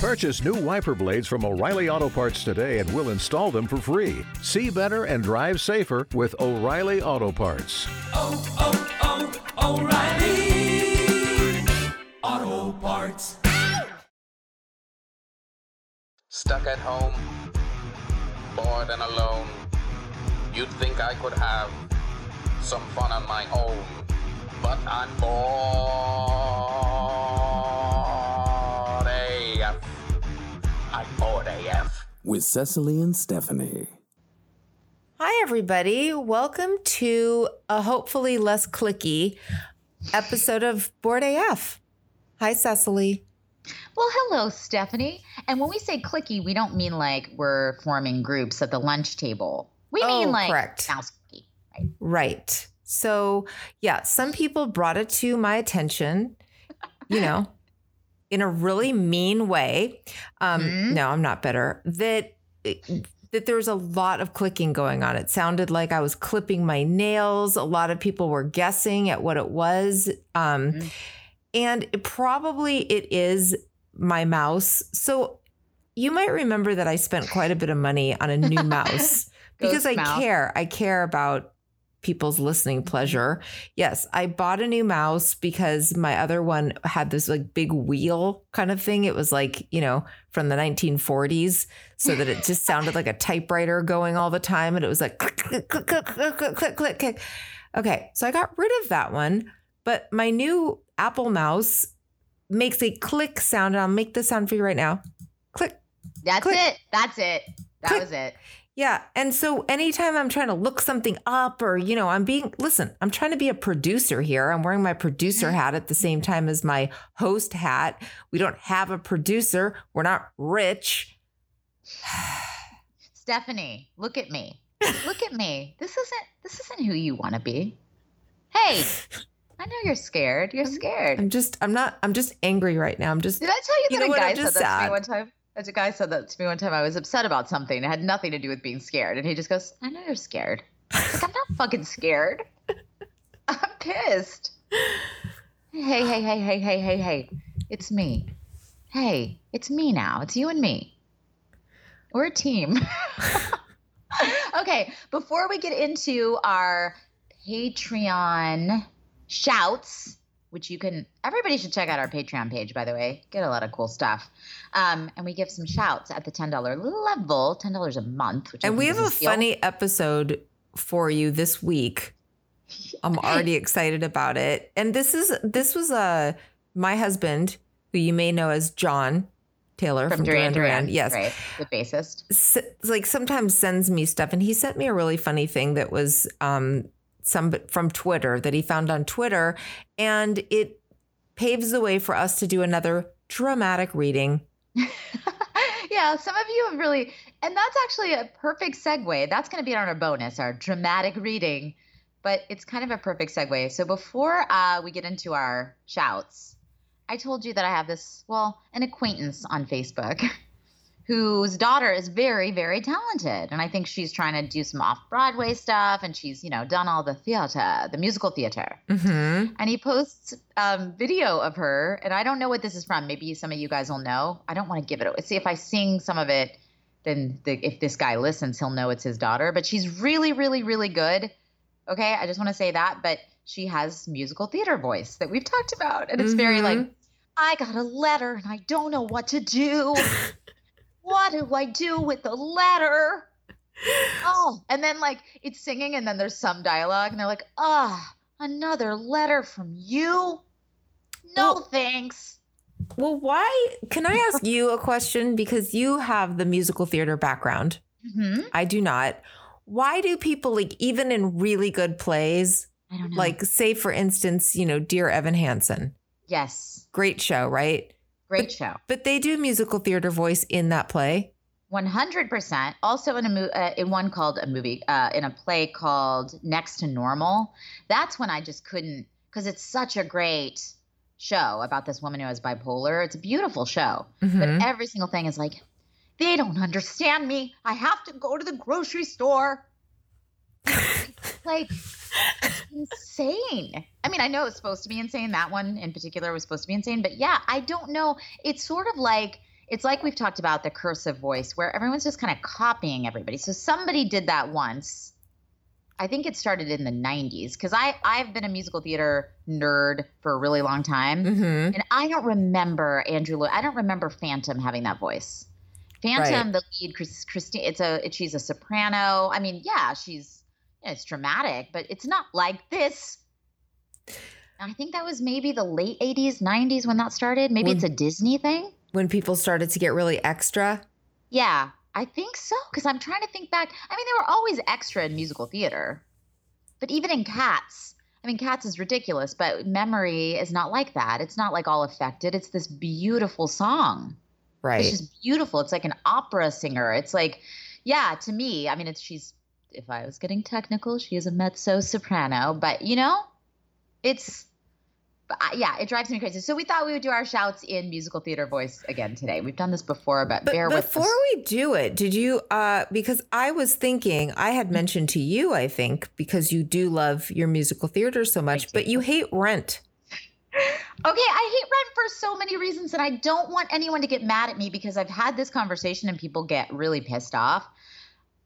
Purchase new wiper blades from O'Reilly Auto Parts today and we'll install them for free. See better and drive safer with O'Reilly Auto Parts. oh, oh, oh, O'Reilly Auto Parts. Stuck at home, bored and alone. You'd think I could have some fun on my own, but I'm bored with Cecily and Stephanie. Hi, everybody. Welcome to a hopefully less clicky episode of Bored AF. Hi, Cecily. Well, hello, Stephanie. And when we say clicky, we don't mean like we're forming groups at the lunch table. We Oh, mean like correct. mouse clicky, right? Right. So, yeah, some people brought it to my attention, you know, in a really mean way. Um, Mhm. No, I'm not bitter. That that there was a lot of clicking going on. It sounded like I was clipping my nails. A lot of people were guessing at what it was. Um, Mhm. And it probably it is my mouse. So you might remember that I spent quite a bit of money on a new mouse because I mouse. care. I care about people's listening pleasure. Yes, I bought a new mouse because my other one had this like big wheel kind of thing. It was like, you know, from the 1940s, so that it just sounded like a typewriter going all the time and it was like click click click click click click click. click. Okay, so I got rid of that one, but my new Apple mouse makes a click sound and I'll make the sound for you right now. Click. That's click, it. That's it. That click. was it. Yeah. And so anytime I'm trying to look something up or, you know, I'm being, listen, I'm trying to be a producer here. I'm wearing my producer mm-hmm. hat at the same time as my host hat. We don't have a producer. We're not rich. Stephanie, look at me. Look at me. This isn't this isn't who you want to be. Hey, I know you're scared. You're scared. I'm just, I'm not, I'm just angry right now. I'm just, Did I tell you You that a guy said that to me one time? As a guy said that to me one time, I was upset about something. It had nothing to do with being scared. And he just goes, I know you're scared. Like, I'm not fucking scared. I'm pissed. Hey, hey, hey, hey, hey, hey, hey. It's me. Hey, it's me now. It's you and me. We're a team. okay, before we get into our Patreon shouts, which you can, everybody should check out our Patreon page, by the way. Get a lot of cool stuff. Um, and we give some shouts at the $10 level, $10 a month. And we have a steal. funny episode for you this week. I'm already excited about it. And this is, this was uh, my husband, who you may know as John Taylor from, from, Duran Duran. Yes. Right, the bassist. s- like sometimes sends me stuff and he sent me a really funny thing that was um some from Twitter that he found on Twitter and it paves the way for us to do another dramatic reading. yeah, some of you have really, and that's actually a perfect segue. That's going to be on our bonus, our dramatic reading, but it's kind of a perfect segue. So before uh, we get into our shouts, I told you that I have this, well, an acquaintance on Facebook whose daughter is very, very talented. And I think she's trying to do some off Broadway stuff and she's, you know, done all the theater, the musical theater. Mm-hmm. and he posts um, video of her and i don't know what this is from. Maybe some of you guys will know. I don't want to give it away. See if i sing some of it then the, if this guy listens he'll know it's his daughter. But she's really really really good. Okay? I just want to say that but she has musical theater voice that we've talked about and it's very like Mhm. i got a letter and i don't know what to do what do i do with the letter? Oh and then like it's singing and then there's some dialogue and they're like ah another letter from you? No Well- thanks. Well, why can I ask you a question? Because you have the musical theater background. hmm I do not. Why do people like even in really good plays, i don't know. like say for instance, you know, Dear Evan Hansen, yes. Great show, right? Great show. But they do musical theater voice in that play. 100% also in a mo- uh, in one called a movie uh, in a play called next to normal. That's when i just couldn't because it's such a great show about this woman who has bipolar. It's a beautiful show. Mhm. but every single thing is like they don't understand me. I have to go to the grocery store. Like insane i mean i know it's supposed to be insane that one in particular was supposed to be insane but yeah i don't know it's sort of like it's like we've talked about the cursive voice where everyone's just kind of copying everybody. So somebody did that once. I think it started in the 90s because I I've been a musical theater nerd for a really long time, hmm and I don't remember Andrew. Lloyd I don't remember Phantom having that voice. Phantom, Right. the lead, Chris, Christine. It's a it, she's a soprano. I mean, yeah, she's it's dramatic, but it's not like this. I think that was maybe the late 80s, 90s when that started. Maybe When- it's a Disney thing. When people started to get really extra. Yeah, I think so. Because I'm trying to think back. I mean, they were always extra in musical theater, but even in Cats, I mean, Cats is ridiculous, but Memory is not like that. It's not like all affected. It's this beautiful song. Right. It's just beautiful. It's like an opera singer. It's like, yeah, to me, I mean, it's she's. If I was getting technical, she is a mezzo soprano, but you know, it's. Yeah, it drives me crazy. So we thought we would do our shouts in musical theater voice again today. We've done this before, but, But bear with before us. we do it, did you uh because I was thinking I had mentioned to you, I think, because you do love your musical theater so much, but you hate rent. Okay, I hate Rent for so many reasons, and I don't want anyone to get mad at me because I've had this conversation and people get really pissed off.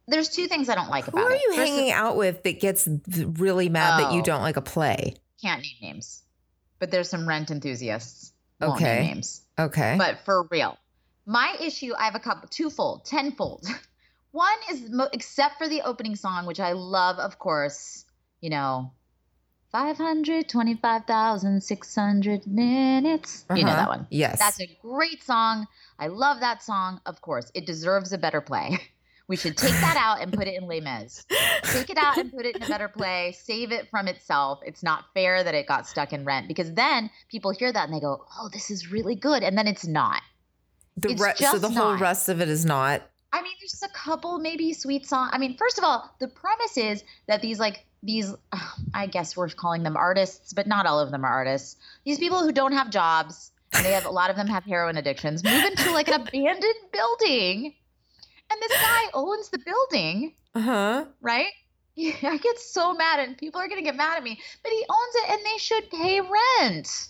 There's two things I don't like about it. Who are it. you First hanging out with that gets really mad that you Oh. don't like a play? Can't name names, but there's some Rent enthusiasts. Okay. name names. Okay. But for real, my issue, I have a couple, twofold, tenfold. One is, mo- except for the opening song, which I love, of course, you know, 525,600 minutes. You know Uh-huh. that one. Yes. That's a great song. I love that song. Of course, it deserves a better play. We should take that out and put it in Les Mis. Take it out and put it in a better play. Save it from itself. It's not fair that it got stuck in Rent because then people hear that and they go, "Oh, this is really good," and then it's not. the it's re- so the whole not. rest of it is not. I mean, there's just a couple maybe sweet songs. I mean, first of all, the premise is that these like these, I guess we're calling them artists, but not all of them are artists. These people who don't have jobs, and they have a lot of them have heroin addictions, move into like an abandoned building, and this guy owns the building, Uh-huh. right? Yeah, I get so mad, and people are gonna get mad at me, but he owns it, and they should pay rent.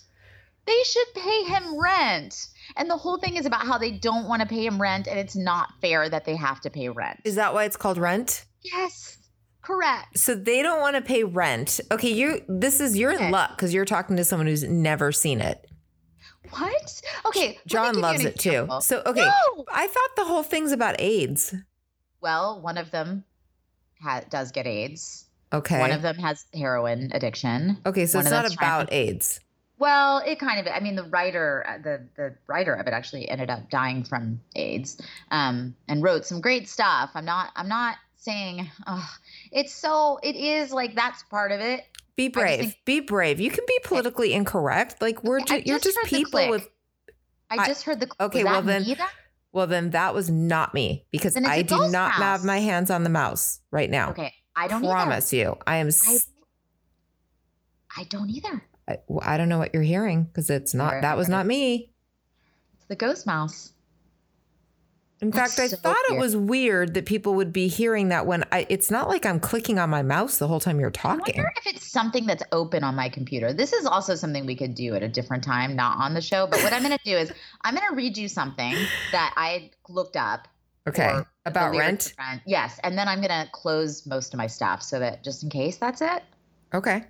They should pay him rent. And the whole thing is about how they don't want to pay him rent, and it's not fair that they have to pay rent. Is that why it's called rent? Yes, correct. So they don't want to pay rent. Okay, you this is you're in Okay. luck because you're talking to someone who's never seen it. What? Okay, John loves it too. So okay, No! I thought the whole thing's about AIDS. Well, one of them ha- does get AIDS. Okay. One of them has heroin addiction. okay, so one it's not about to- AIDS. Well, it kind of. I mean, the writer, the the writer of it actually ended up dying from AIDS, um, and wrote some great stuff. I'm not. I'm not saying. Oh, it's so. It is like that's part of it. Be brave. think- be brave. You can be politically incorrect. Like we're ju- you're just just heard the people with I I- just heard the. okay, well then- that- well then that was not me because I do not have my hands on the mouse right now. Okay, I don't either. promise you. I am I, don't either. I, I don't know what you're hearing because it's not Right, that was not me. It's the ghost mouse. In That's fact, I so thought it was weird that people would be hearing that when I it's not like I'm clicking on my mouse the whole time you're talking. I wonder if it's something that's open on my computer. This is also something we could do at a different time, not on the show. But what I'm going to do is I'm going to read you something that I looked up. Okay. About rent. Rent. Yes. And then I'm going to close most of my stuff so that just in case that's it. Okay.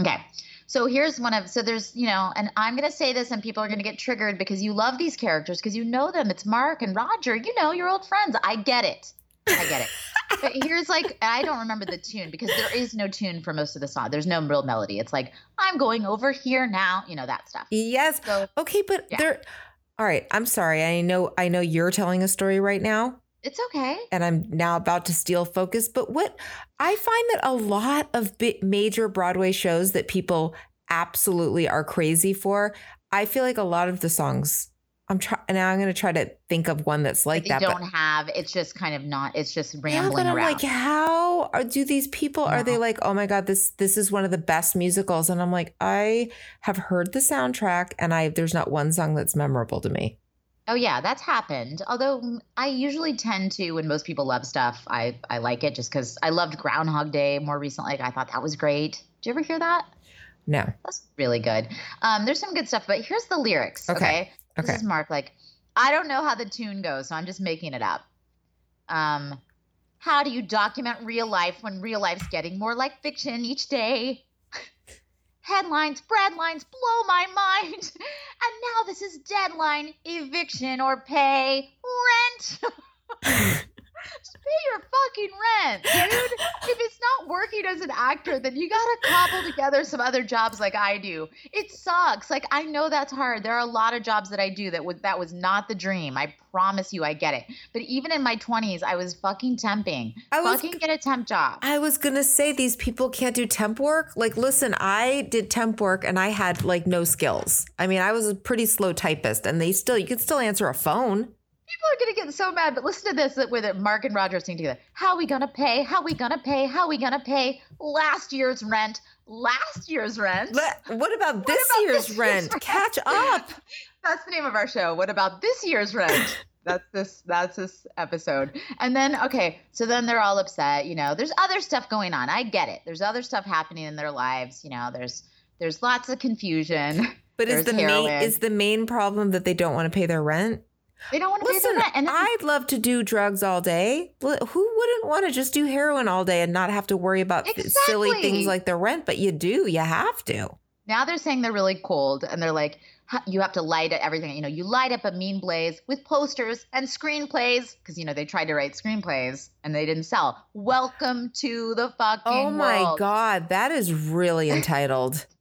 Okay. So here's one of so there's you know, and I'm gonna say this, and people are gonna get triggered because you love these characters because you know them. It's Mark and Roger. You know, your old friends. I get it. I get it. but here's like I don't remember the tune because there is no tune for most of the song. There's no real melody. It's like I'm going over here now. You know that stuff. Yes. So Okay, but Yeah. there All right, I'm sorry. I know I know you're telling a story right now it's okay. and I'm now about to steal focus, but what I find that a lot of major Broadway shows that people absolutely are crazy for, I feel like a lot of the songs I'm trying now I'm going to try to think of one that's like they that. don't but have. It's just kind of not. It's just rambling. Yeah, but I'm around. like, how are, do these people? Are they like, oh my god, this this is one of the best musicals? And I'm like, I have heard the soundtrack, and I there's not one song that's memorable to me. Oh yeah, that's happened. Although mm, I usually tend to, when most people love stuff, I I like it just because I loved Groundhog Day more recently. Like, I thought that was great. Did you ever hear that? No, That's really good. Um, there's some good stuff, but here's the lyrics. Okay, Okay. This okay. is Mark. Like, I don't know how the tune goes, so I'm just making it up. Um, how do you document real life when real life's getting more like fiction each day? Headlines, breadlines blow my mind. And now this is deadline, eviction or pay rent. Just pay your fucking rent, dude. If it's not working as an actor, then you gotta cobble together some other jobs like I do. It sucks. Like I know that's hard. There are a lot of jobs that I do that was that was not the dream. I promise you, I get it. But even in my twenties, I was fucking temping. I was- fucking get a temp job. I was gonna say these people can't do temp work. Like, listen, I did temp work and I had like no skills. I mean, I was a pretty slow typist, and they still you could still answer a phone. People are gonna get so mad, but listen to this with it. Mark and Roger sing together. How we gonna pay? How we gonna pay? How we gonna pay last year's rent? Last year's rent. Le- what about this about year's this year's rent? rent? Catch up. That's the name of our show. What about this year's rent? That's this that's this episode. And then okay, so then they're all upset, you know. There's other stuff going on. I get it. There's other stuff happening in their lives, you know. There's there's lots of confusion. But is There's the main is the main problem that they don't want to pay their rent? They don't want to pay Listen, their rent. And then, I'd love to do drugs all day. Who wouldn't want to just do heroin all day and not have to worry about th- silly things like the rent? But you do. You have to. now they're saying they're really cold and they're like you have to light up everything you know you light up a mean blaze with posters and screenplays because you know they tried to write screenplays and they didn't sell welcome to the fucking Oh my world. god, that is really entitled.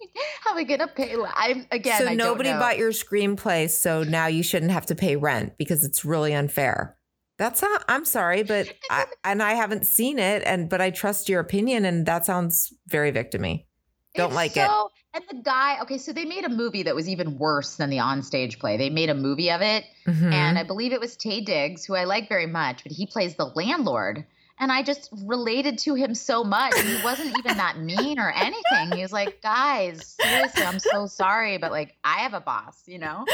how are we gonna pay i'm again so I don't nobody bought your screenplay, so now you shouldn't have to pay rent because it's really unfair. That's not. I'm sorry, but I, and I haven't seen it, and but I trust your opinion, and that sounds very victimy. Don't It's like it. so, And the guy, okay, so they made a movie that was even worse than the onstage play. They made a movie of it, Mhm. and I believe it was Taye Diggs, who I like very much, but he plays the landlord. And I just related to him so much. And he wasn't even that mean or anything. He was like, guys, seriously, I'm so sorry, but like, I have a boss, you know?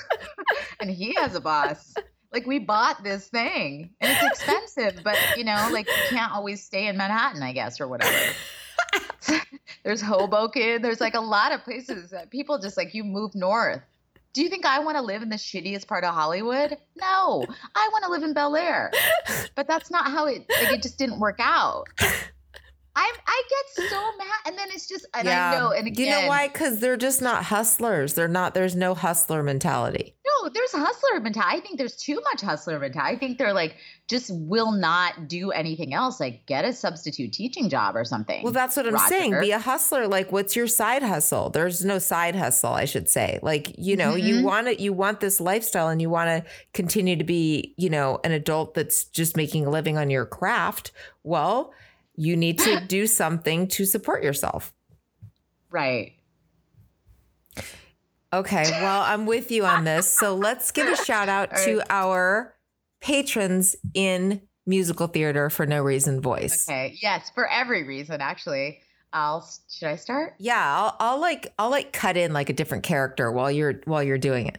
and he has a boss. Like, we bought this thing and it's expensive, but you know, like, you can't always stay in Manhattan, I guess, or whatever. there's Hoboken. There's like a lot of places that people just like, you move north. Do you think I want to live in the shittiest part of Hollywood? No, I want to live in Bel Air. But that's not how it. Like it just didn't work out. I I get so mad, and then it's just, and I know, and again, you know why? Because they're just not hustlers. They're not. There's no hustler mentality. No, there's hustler mentality. I think there's too much hustler mentality. I think they're like just will not do anything else. Like get a substitute teaching job or something. Well, that's what I'm Roger. saying. Be a hustler. Like, what's your side hustle? There's no side hustle, I should say. Like, you know, you Mhm. want it, you want this lifestyle and you want to continue to be, you know, an adult that's just making a living on your craft. Well, you need to do something to support yourself. right. Okay. Well, I'm with you on this. So let's give a shout out All to our patrons in musical theater for no reason voice. Okay. Yes, for every reason, actually. I'll. Should I start? Yeah, I'll, I'll like I'll like cut in like a different character while you're while you're doing it.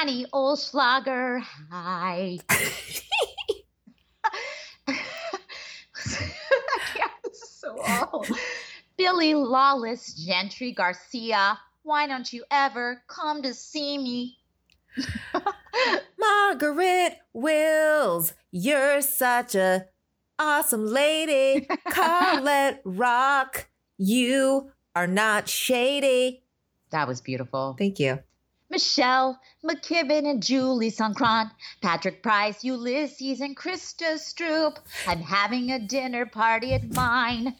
Annie Olschlager. Hi. I can't. This is so awful. Billy Lawless, Gentry Garcia. Why don't you ever come to see me? Margaret Wills, you're such a awesome lady. Carlet Rock, you are not shady. That was beautiful. Thank you. Michelle McKibben and Julie Sancron, Patrick Price, Ulysses, and Krista Stroop. I'm having a dinner party at mine.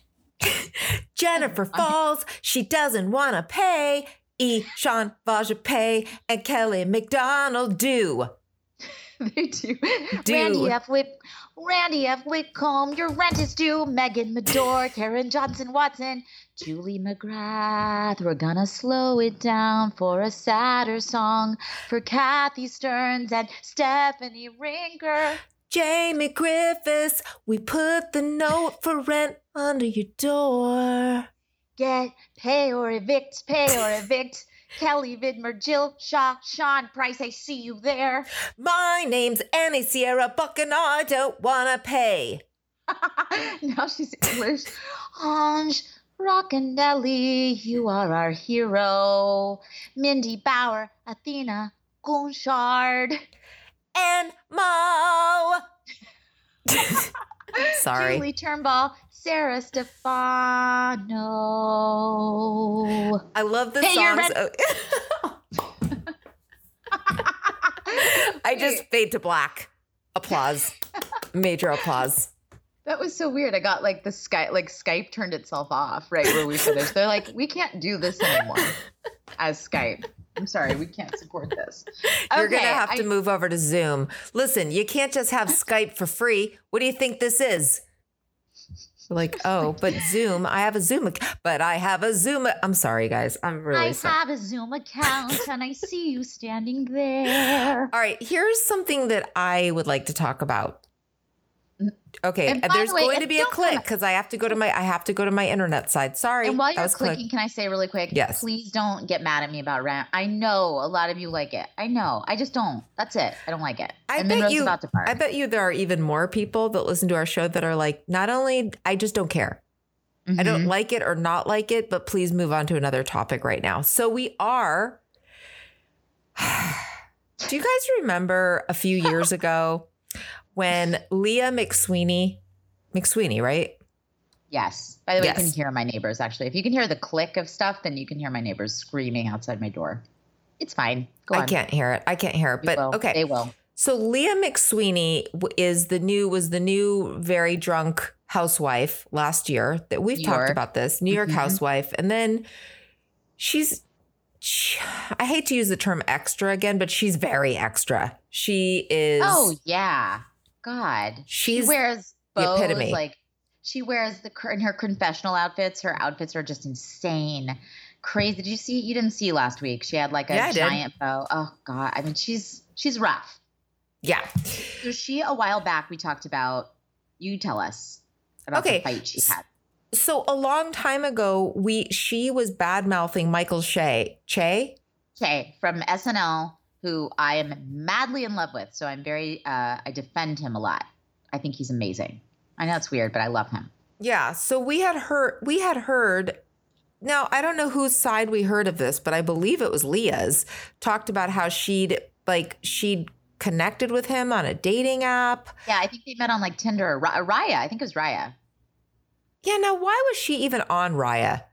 Jennifer Falls, she doesn't want to pay. E. Sean Vajapay and Kelly McDonald do. they do. Do. Randy F. Whit- Randy F. Whitcomb, your rent is due. Megan Medor, Karen Johnson Watson, Julie McGrath. We're gonna slow it down for a sadder song for Kathy Stearns and Stephanie Rinker. Jamie Griffiths, we put the note for rent under your door. Get, pay or evict, pay or evict. Kelly Vidmer, Jill Shaw, Sean Price, I see you there. My name's Annie Sierra Buck and I don't wanna pay. now she's English. Ange Rockandelli, you are our hero. Mindy Bauer, Athena, Gonchard. And Mo. Sorry. Julie Turnbull. Sarah Stefano. I love the Hey, songs. red- I just fade to black. Applause. Major applause. That was so weird. I got like the Skype, like Skype turned itself off right where we finished. They're like, we can't do this anymore as Skype. I'm sorry, we can't support this. You're going to Okay, have to move over to Zoom. Listen, you can't just have Skype for free. What do you think this is? Like, oh, but Zoom, I have a Zoom, but I have a Zoom. I'm sorry, guys. I'm really I sorry. have a Zoom account and I see you standing there. All right, here's something that I would like to talk about. Okay, And there's the way, going to be a click because I have to go to my I have to go to my internet side. Sorry, And while you're was click. clicking, can I say really quick? Yes. Please don't get mad at me about Rent. I know a lot of you like it. I know. I just don't. That's it. I don't like it. I and bet you. about to bark. I bet you there are even more people that listen to our show that are like, not only I just don't care. I don't Mhm. like it or not like it, but please move on to another topic right now. So we are. Do you guys remember a few years ago when Leah McSweeney, McSweeney, right? Yes. By the way, you can hear my neighbors actually. If you can hear the click of stuff, then you can hear my neighbors screaming outside my door. It's fine. Go on. I can't hear it. I can't hear it. We But will. okay. They will. So Leah McSweeney is the new was the new very drunk housewife last year that we've New talked York. about this New York Mhm. housewife, and then she's. She, I hate to use the term extra again, but she's very extra. She is. Oh yeah. God. She's she wears the bows epitome. like she wears the in her confessional outfits. Her outfits are just insane. Crazy. Did you see you didn't see last week? She had like a Yeah, did. giant bow. Oh god. I mean she's she's rough. yeah. So she a while back we talked about you tell us about Okay. the fight she had. So a long time ago, we she was bad mouthing Michael Shea. Che. Okay, from SNL, who I am madly in love with. So I'm very, uh, I defend him a lot. I think he's amazing. I know it's weird, but I love him. Yeah. So we had heard we had heard now I don't know whose side we heard of this, but I believe it was Leah's, talked about how she'd like she'd connected with him on a dating app. Yeah, I think they met on like Tinder or Ra- Raya. I think it was Raya. Yeah, now why was she even on Raya?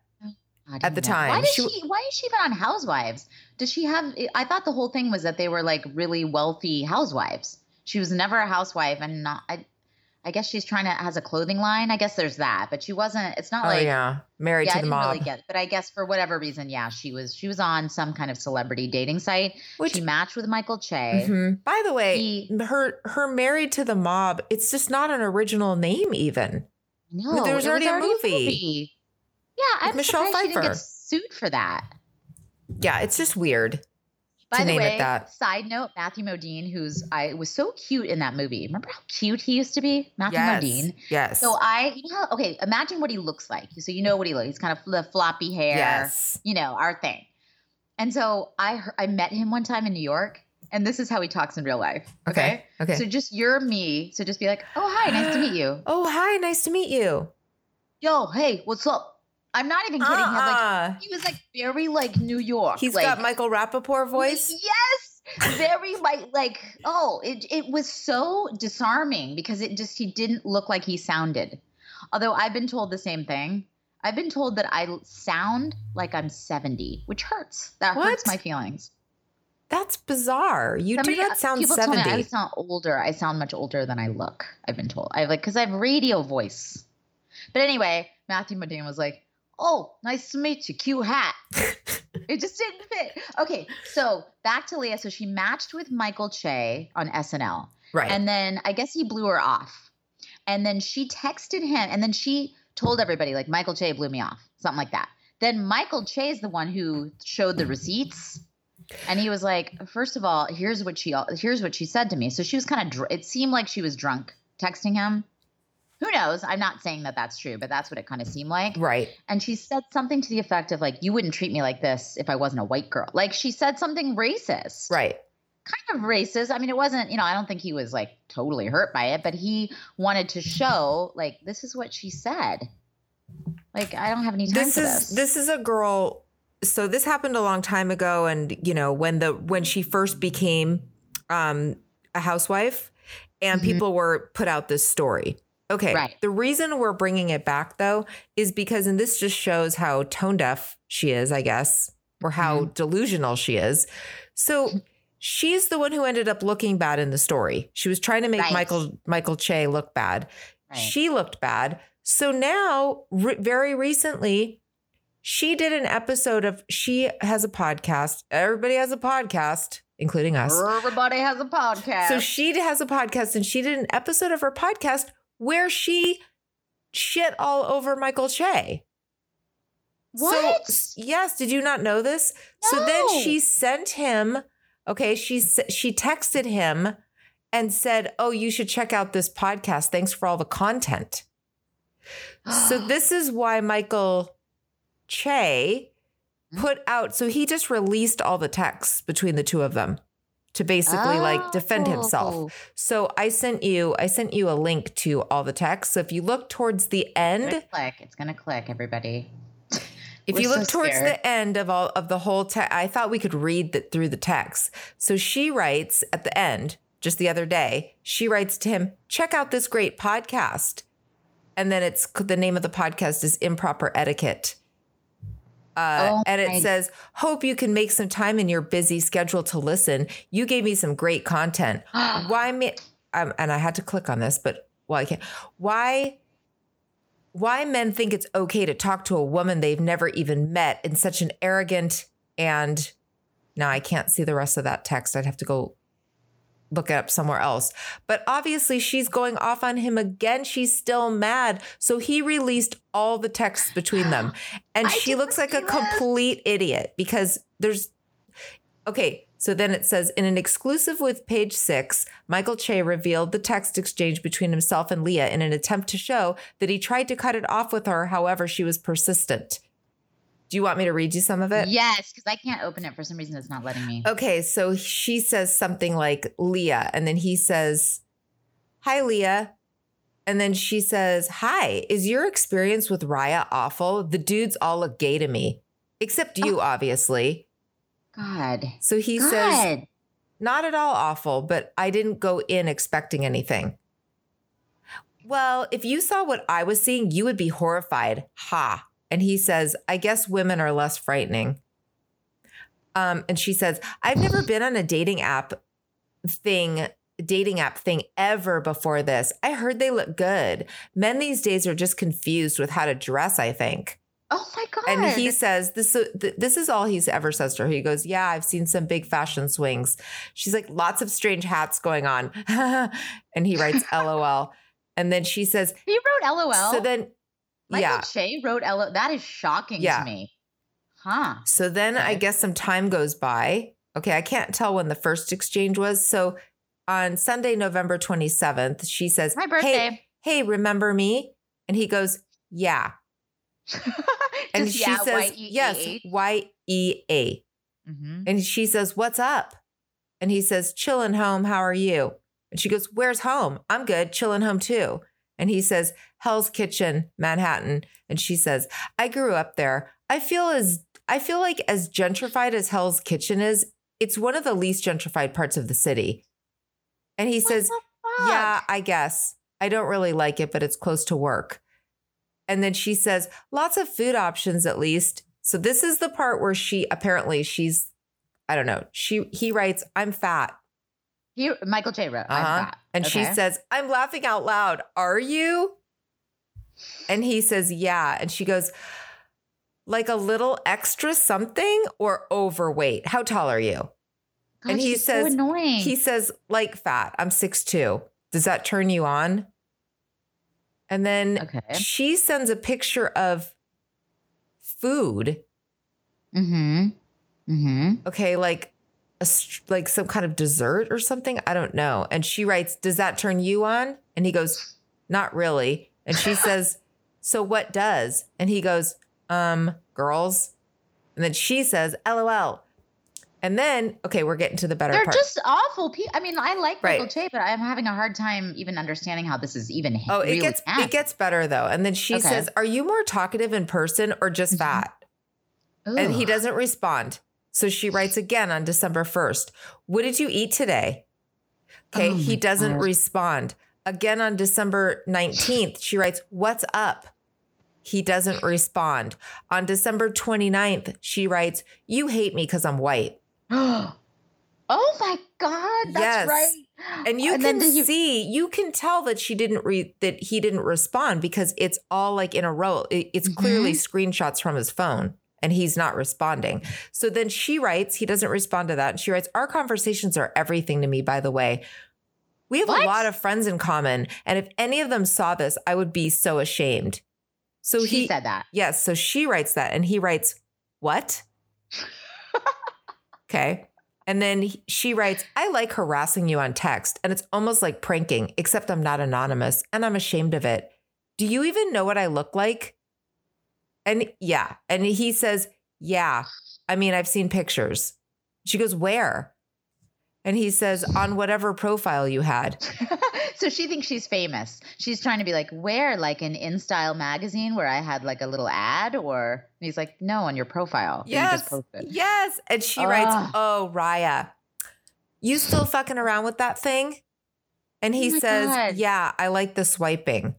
At the know. time, Why did she she, Why is she even on Housewives? Does she have? I thought the whole thing was that they were like really wealthy housewives. She was never a housewife, and not. I, I guess she's trying to has a clothing line. I guess there's that, but she wasn't. It's not oh like yeah, married yeah, to I the didn't mob. really get, but I guess for whatever reason, yeah, she was she was on some kind of celebrity dating site. Which- she matched with Michael Che. Mhm. By the way, He- her her married to the mob. It's just not an original name even. No, there was it already a movie. Yeah, I'm Michelle surprised she didn't Pfeiffer. get sued for that. Yeah, it's just weird. By to the name it way, that. side note, Matthew Modine, who's I was so cute in that movie. Remember how cute he used to be, Matthew Yes. Modine. Yes. So I, you know, okay, imagine what he looks like. So you know what he looks. Like he's kind of the floppy hair. yes. you know, our thing. And so I I met him one time in New York, and this is how he talks in real life. Okay. Okay. Okay. So just you're me. So just be like, oh hi, nice to meet you. Oh, hi, nice to meet you. Yo, hey, what's up? I'm not even kidding. Uh-uh. like, he was like very like New York. He's like, got Michael Rapaport voice. Yes, very like like oh, it it was so disarming because it just he didn't look like he sounded. Although I've been told the same thing. I've been told that I sound like I'm 70, which hurts. That hurts my feelings. That's bizarre. You Somebody- do not uh, sound people tell me I sound older. I sound much older than I look. I've been told. I like because I have radio voice. But anyway, Matthew Modine was like, "Oh, nice to meet you. Cute hat." it just didn't fit. Okay, so back to Leah. So she matched with Michael Che on SNL, right. and then I guess he blew her off, and then she texted him, and then she told everybody like Michael Che blew me off, something like that. Then Michael Che is the one who showed the receipts. And he was like, first of all, here's what she here's what she said to me. So she was kind of dr- it seemed like she was drunk texting him. Who knows? I'm not saying that that's true, but that's what it kind of seemed like. right. And she said something to the effect of like, "You wouldn't treat me like this if I wasn't a white girl." Like she said something racist, Right. kind of racist. I mean, it wasn't. You know, I don't think he was like totally hurt by it, but he wanted to show like this is what she said. Like I don't have any time This for is this. this is a girl so this happened a long time ago and you know when the when she first became um a housewife and people were put out this story okay Right. the reason we're bringing it back though is because and this just shows how tone deaf she is i guess or how mm-hmm. delusional she is so she's the one who ended up looking bad in the story she was trying to make Right. michael michael che look bad Right. she looked bad so now re- very recently she did an episode of she has a podcast everybody has a podcast including us Everybody has a podcast. so she has a podcast and she did an episode of her podcast where she shit all over michael che. What? so yes did you not know this? So then she sent him okay she she texted him and said oh you should check out this podcast. Thanks for all the content. So this is why Michael Che mm-hmm. put out so he just released all the texts between the two of them to basically like ah, defend Oh. himself. So I sent you I sent you a link to all the texts. So if you look towards the It's end, gonna click. It's gonna click, everybody. if We're you so look towards scared. the end of all of the whole text, I thought we could read that through the text. So she writes at the end, just the other day, she writes to him, check out this great podcast. And then it's the name of the podcast is Improper Etiquette. Uh, Oh and it says, Hope you can make some time in your busy schedule to listen. You gave me some great content. Why me? Um, and I had to click on this, but well, I can't. Why? Why men think it's okay to talk to a woman they've never even met in such an arrogant and now I can't see the rest of that text. I'd have to go look it up somewhere else. But obviously, she's going off on him again. She's still mad. So he released all the texts between them. And I she looks like a complete idiot because there's, okay. So then it says in an exclusive with page six, Michael Che revealed the text exchange between himself and Leah in an attempt to show that he tried to cut it off with her. However, she was persistent. Do you want me to read you some of it? Yes, because I can't open it for some reason. It's not letting me. Okay, so she says something like Leah, and then he says, Hi, Leah. And then she says, Hi, is your experience with Raya awful? The dudes all look gay to me, except you, oh. obviously. God. So he says, Not at all awful, but I didn't go in expecting anything. Well, if you saw what I was seeing, you would be horrified. Ha. And he says, I guess women are less frightening. Um, and she says, I've never been on a dating app thing, dating app thing ever before this. I heard they look good. Men these days are just confused with how to dress, I think. Oh my God. And he says this this is all he's ever says to her. He goes, "Yeah, I've seen some big fashion swings." She's like, "Lots of strange hats going on." and he writes LOL. And then she says, he wrote LOL. "So then Michael yeah. Che wrote LOL. That is shocking Yeah. to me. Huh. So then I guess some time goes by. Okay, I can't tell when the first exchange was. So on Sunday, November 27th, she says, My "Hey, birthday. hey, remember me?" And he goes, "Yeah." And she yeah, says, Y-E-A-H. "Yes, Y E A." Mhm. And she says, What's up? And he says, Chillin' home. How are you? And she goes, Where's home? I'm good. Chillin' home too. And he says, Hell's Kitchen, Manhattan. And she says, I grew up there. I feel as I feel like as gentrified as Hell's Kitchen is, it's one of the least gentrified parts of the city. And he What says. Yeah, I guess. I don't really like it, but it's close to work. And then she says, lots of food options at least. So this is the part where she apparently she's I don't know. She he writes, I'm fat. He, Michael Che wrote. I'm Uh-huh. fat. And she says, I'm laughing out loud. Are you? And he says, Yeah. And she goes, like a little extra something or overweight. How tall are you? God, and he says- so annoying. He says, like fat. I'm 6'2. Does that turn you on? And then okay. she sends a picture of food. Mm-hmm. Mm-hmm. Okay, like a like some kind of dessert or something. I don't know. And she writes, "Does that turn you on?" And he goes, "Not really." And she says, "So what does?" And he goes, "Um, girls." And then she says, "LOL." And then, okay, we're getting to the better They're part. just awful people. I mean, I like Right. Michael Che, but I'm having a hard time even understanding how this is even. oh, really it gets it gets better though. And then she Okay. says, "Are you more talkative in person or just Mhm. fat?" and he doesn't respond. So she writes again on December 1st, What did you eat today? Okay, Oh he doesn't God. respond. Again on December 19th, she writes, What's up? He doesn't respond. On December 29th, she writes, You hate me because I'm white. oh my God. That's Yes. right. And you then can you- see, you can tell that she didn't read that he didn't respond because it's all like in a row. It- it's clearly Mm-hmm. screenshots from his phone and he's not responding. So then she writes, he doesn't respond to that. And she writes, Our conversations are everything to me, by the way. We have What? a lot of friends in common. And if any of them saw this, I would be so ashamed. So she he said that. Yes. So she writes that and he writes, What? okay. And then he- she writes, I like harassing you on text and it's almost like pranking, except I'm not anonymous and I'm ashamed of it. Do you even know what I look like? And yeah. And he says, Yeah. I mean, I've seen pictures. She goes, Where? And he says, On whatever profile you had. so she thinks she's famous. She's trying to be like, where? Like an in InStyle magazine where I had like a little ad? Or and he's like, no, on your profile. that you Yes. Yes. And she writes, Oh, Raya, you still fucking around with that thing? And he Oh says, God. Yeah, I like the swiping.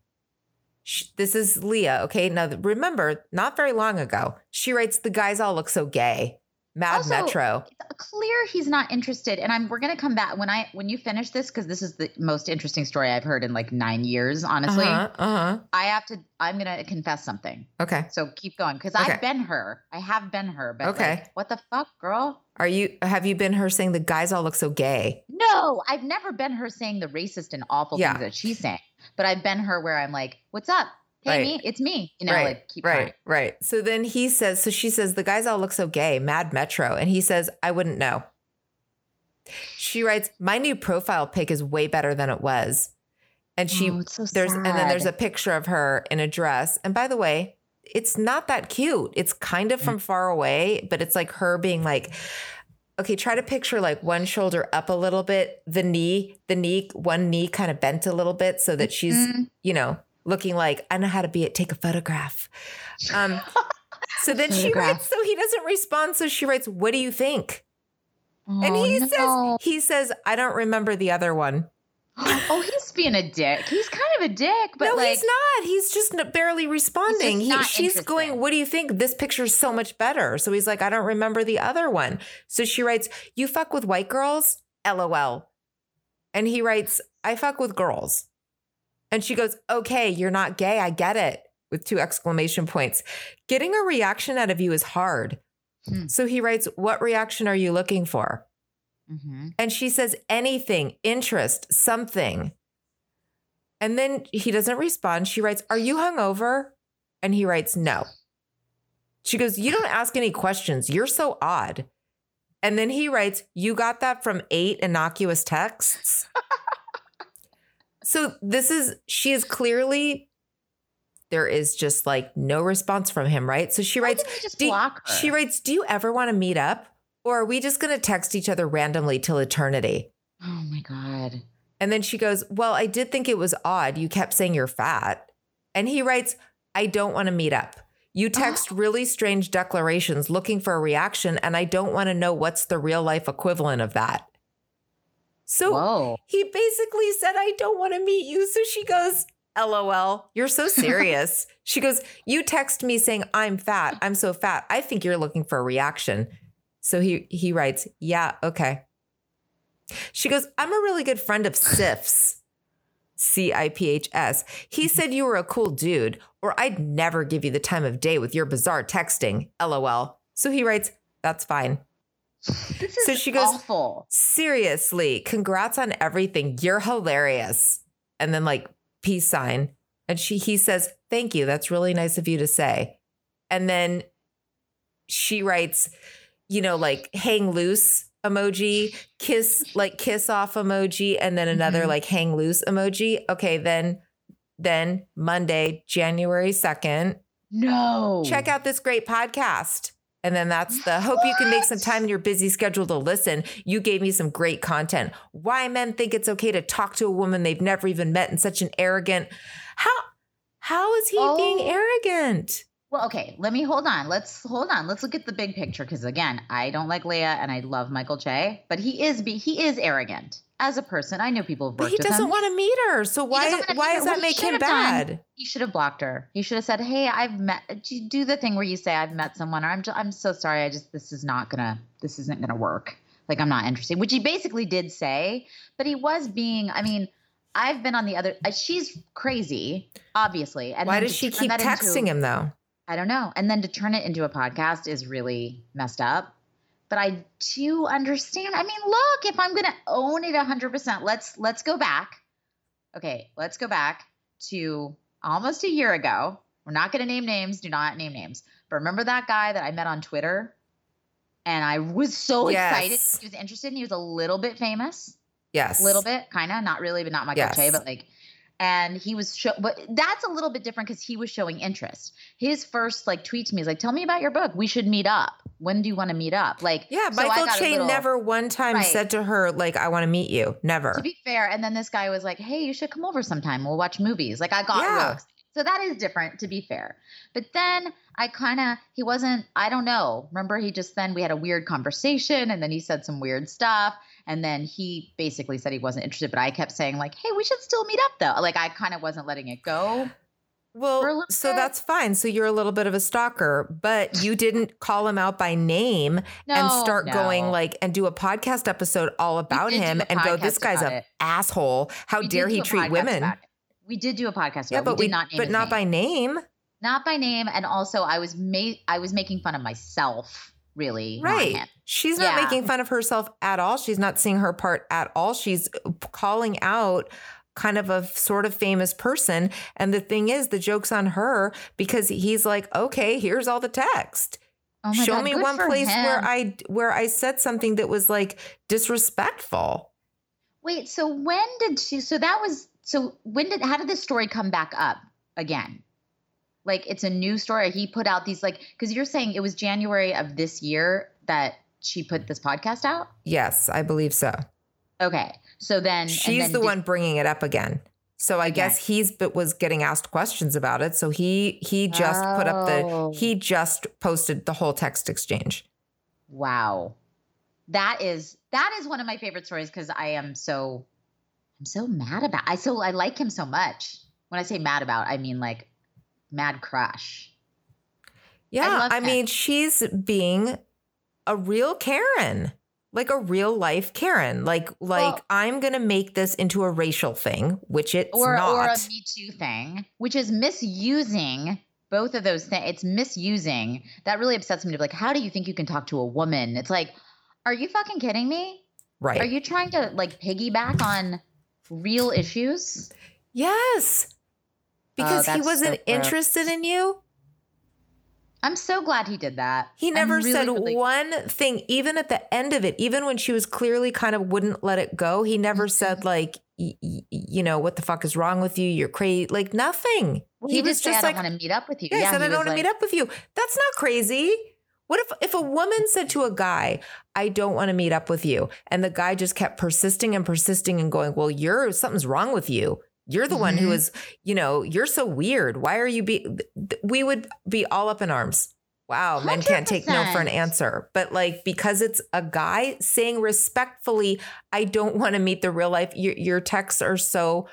Sh- This is Leah. Okay. Now, remember, not very long ago, she writes, The guys all look so gay. Mad Also, Metro. It's clear he's not interested. And I'm we're gonna come back when I when you finish this, because this is the most interesting story I've heard in like nine years, honestly. Uh huh. Uh I have to I'm gonna confess something. Okay. So keep going. Because Okay. I've been her. I have been her, but Okay. like, what the fuck, girl? Are you, have you been her saying the guys all look so gay? No, I've never been her saying the racist and awful Yeah. things that she's saying. But I've been her where I'm like, "What's up? Hey, Right. me, it's me." You know, right, like keep right, trying. right. So then he says, so she says, the guys all look so gay, Mad Metro. And he says, I wouldn't know. She writes, my new profile pic is way better than it was. And she, Oh, so there's, and then there's a picture of her in a dress. And by the way, it's not that cute. It's kind of Mm. from far away, but it's like her being like, okay, try to picture like one shoulder up a little bit, the knee, the knee, one knee kind of bent a little bit so that she's, Mhm. you know, looking like I know how to be it. Take a photograph. Um, so then she writes. So he doesn't respond. So she writes, "What do you think?" and Oh, he no. says, "He says I don't remember the other one." "Oh, he's being a dick. He's kind of a dick, but no, like, he's not. He's just barely responding. He, not she's going, "What do you think? This picture's so much better." So he's like, "I don't remember the other one." So she writes, "You fuck with white girls?" LOL. And he writes, "I fuck with girls." And she goes, "Okay, you're not gay. I get it." With two exclamation points. Getting a reaction out of you is hard. Hmm. So he writes, "What reaction are you looking for?" Mhm. And she says anything, interest, something. And then he doesn't respond. She writes, Are you hungover? And he writes, No. She goes, You don't ask any questions. You're so odd. And then he writes, You got that from eight innocuous texts. so this is, she is clearly, there is just like no response from him, right? So she writes, just do- block her? she writes, Do you ever want to meet up? Or are we just going to text each other randomly till eternity? Oh my god. And then she goes, Well, I did think it was odd. You kept saying you're fat. And he writes, I don't want to meet up. You text really strange declarations looking for a reaction, and I don't want to know what's the real life equivalent of that. So Whoa. he basically said, I don't want to meet you. So she goes, LOL, you're so serious. she goes, You text me saying I'm fat. I'm so fat. I think you're looking for a reaction. So he he writes, Yeah, okay. She goes, I'm a really good friend of Sif's. C I P H S. He mm-hmm. said you were a cool dude, or I'd never give you the time of day with your bizarre texting. LOL. So he writes, That's fine. This is So she goes- awful. Seriously, congrats on everything. You're hilarious. And then like peace sign. And she he says, "Thank you. That's really nice of you to say." And then she writes, you know, like hang loose emoji, kiss like kiss off emoji and then another Mhm. like hang loose emoji. Okay, then then Monday, January 2nd, No. check out this great podcast. And then that's the hope you can make some time in your busy schedule to listen. You gave me some great content. Why men think it's okay to talk to a woman they've never even met in such an arrogant. How how is he being Oh. arrogant? Well, okay, let me hold on. Let's hold on. Let's look at the big picture because again, I don't like Leah and I love Michael Che, but he is be he is arrogant as a person. I know people have But worked he doesn't want to meet her. So why why does that make him have done- bad? He should have blocked her. He should have said, "Hey, I've met. Do the thing where you say I've met someone, or I'm just, I'm so sorry. I just this is not gonna this isn't gonna work. Like I'm not interested." Which he basically did say, but he was being. I mean, I've been on the other. uh, She's crazy, obviously. And Why does she keep that into- texting him though? I don't know. And then to turn it into a podcast is really messed up. But I do understand. I mean, look, if I'm going to own it 100%, let's let's go back. Okay, let's go back to almost a year ago. We're not going to name names, do not name names. But remember that guy that I met on Twitter? And I was so excited. He was interested and he was a little bit famous Yes. a little bit, kind of, not really, but not Che, Yes. but like, and he was show, but that's a little bit different because he was showing interest. His first like tweet to me is like, "Tell me about your book. We should meet up. When do you want to meet up?" Like, Yeah, Michael a Che little- never one time Right. said to her like I want to meet you. Never. To be fair, and then this guy was like, "Hey, you should come over sometime. We'll watch movies." Like, I got Yeah. So that is different, to be fair. But then I kind of, he wasn't, I don't know. Remember, he just then, we had a weird conversation and then he said some weird stuff. And then he basically said he wasn't interested, but I kept saying, like, hey, we should still meet up though. Like, I kind of wasn't letting it go. Well, so bit. that's fine. So you're a little bit of a stalker, but you didn't call him out by name and No, start going like and do a podcast episode all about him and go, this guy's about a asshole. How We dare he treat women? We did do a podcast. Yeah, but we we, not but not name. by name. not by name. And also, I was made, I was making fun of myself, really. Right. him. She's not Yeah. making fun of herself at all. She's not seeing her part at all. She's calling out kind of a sort of famous person. And the thing is, the joke's on her because he's like, okay, here's all the text. Oh Show God, me one place where. I where I said something that was like disrespectful. Wait, so when did she? So that was so when did how did this story come back up again? Like it's a new story. He put out these like because you're saying it was January of this year that she put this podcast out. Yes, I believe so. Okay, so then and She's then the did- one bringing it up again. So I guess he's but was getting asked questions about it. So he he just put up Oh. the he just posted the whole text exchange. Wow, that is that is one of my favorite stories because I am so I'm so mad about. I so I like him so much. When I say mad about, I mean like mad crush. Yeah, love I, mean, she's being a real Karen, like a real life Karen. Like, like Well- I'm gonna make this into a racial thing, which it's or not. or a Me Too thing, which is misusing both of those things. It's misusing that really upsets me. To be like, how do you think you can talk to a woman? It's like, are you fucking kidding me? right? Are you trying to like piggyback on real issues? yes, because oh, he Oh, so wasn't gross. interested in you. I'm so glad he did that. He never really, said really- one thing, even at the end of it, even when she was clearly kind of wouldn't let it go. He never Mm-hmm. said like, y- y- you know, what the fuck is wrong with you? You're crazy. Like nothing. Well, he he, was just I like, don't want to meet up with you. Yeah, he said, he I don't want to meet up with you. That's not crazy. What if if a woman said to a guy, I don't want to meet up with you, and the guy just kept persisting and persisting and going, Well, you're something's wrong with you. You're the one who Mhm. is, you know, you're so weird. Why are you be we would be all up in arms. Wow, men can't take no for an answer. But like because it's a guy saying respectfully, I don't want to meet the real life, your, your texts are so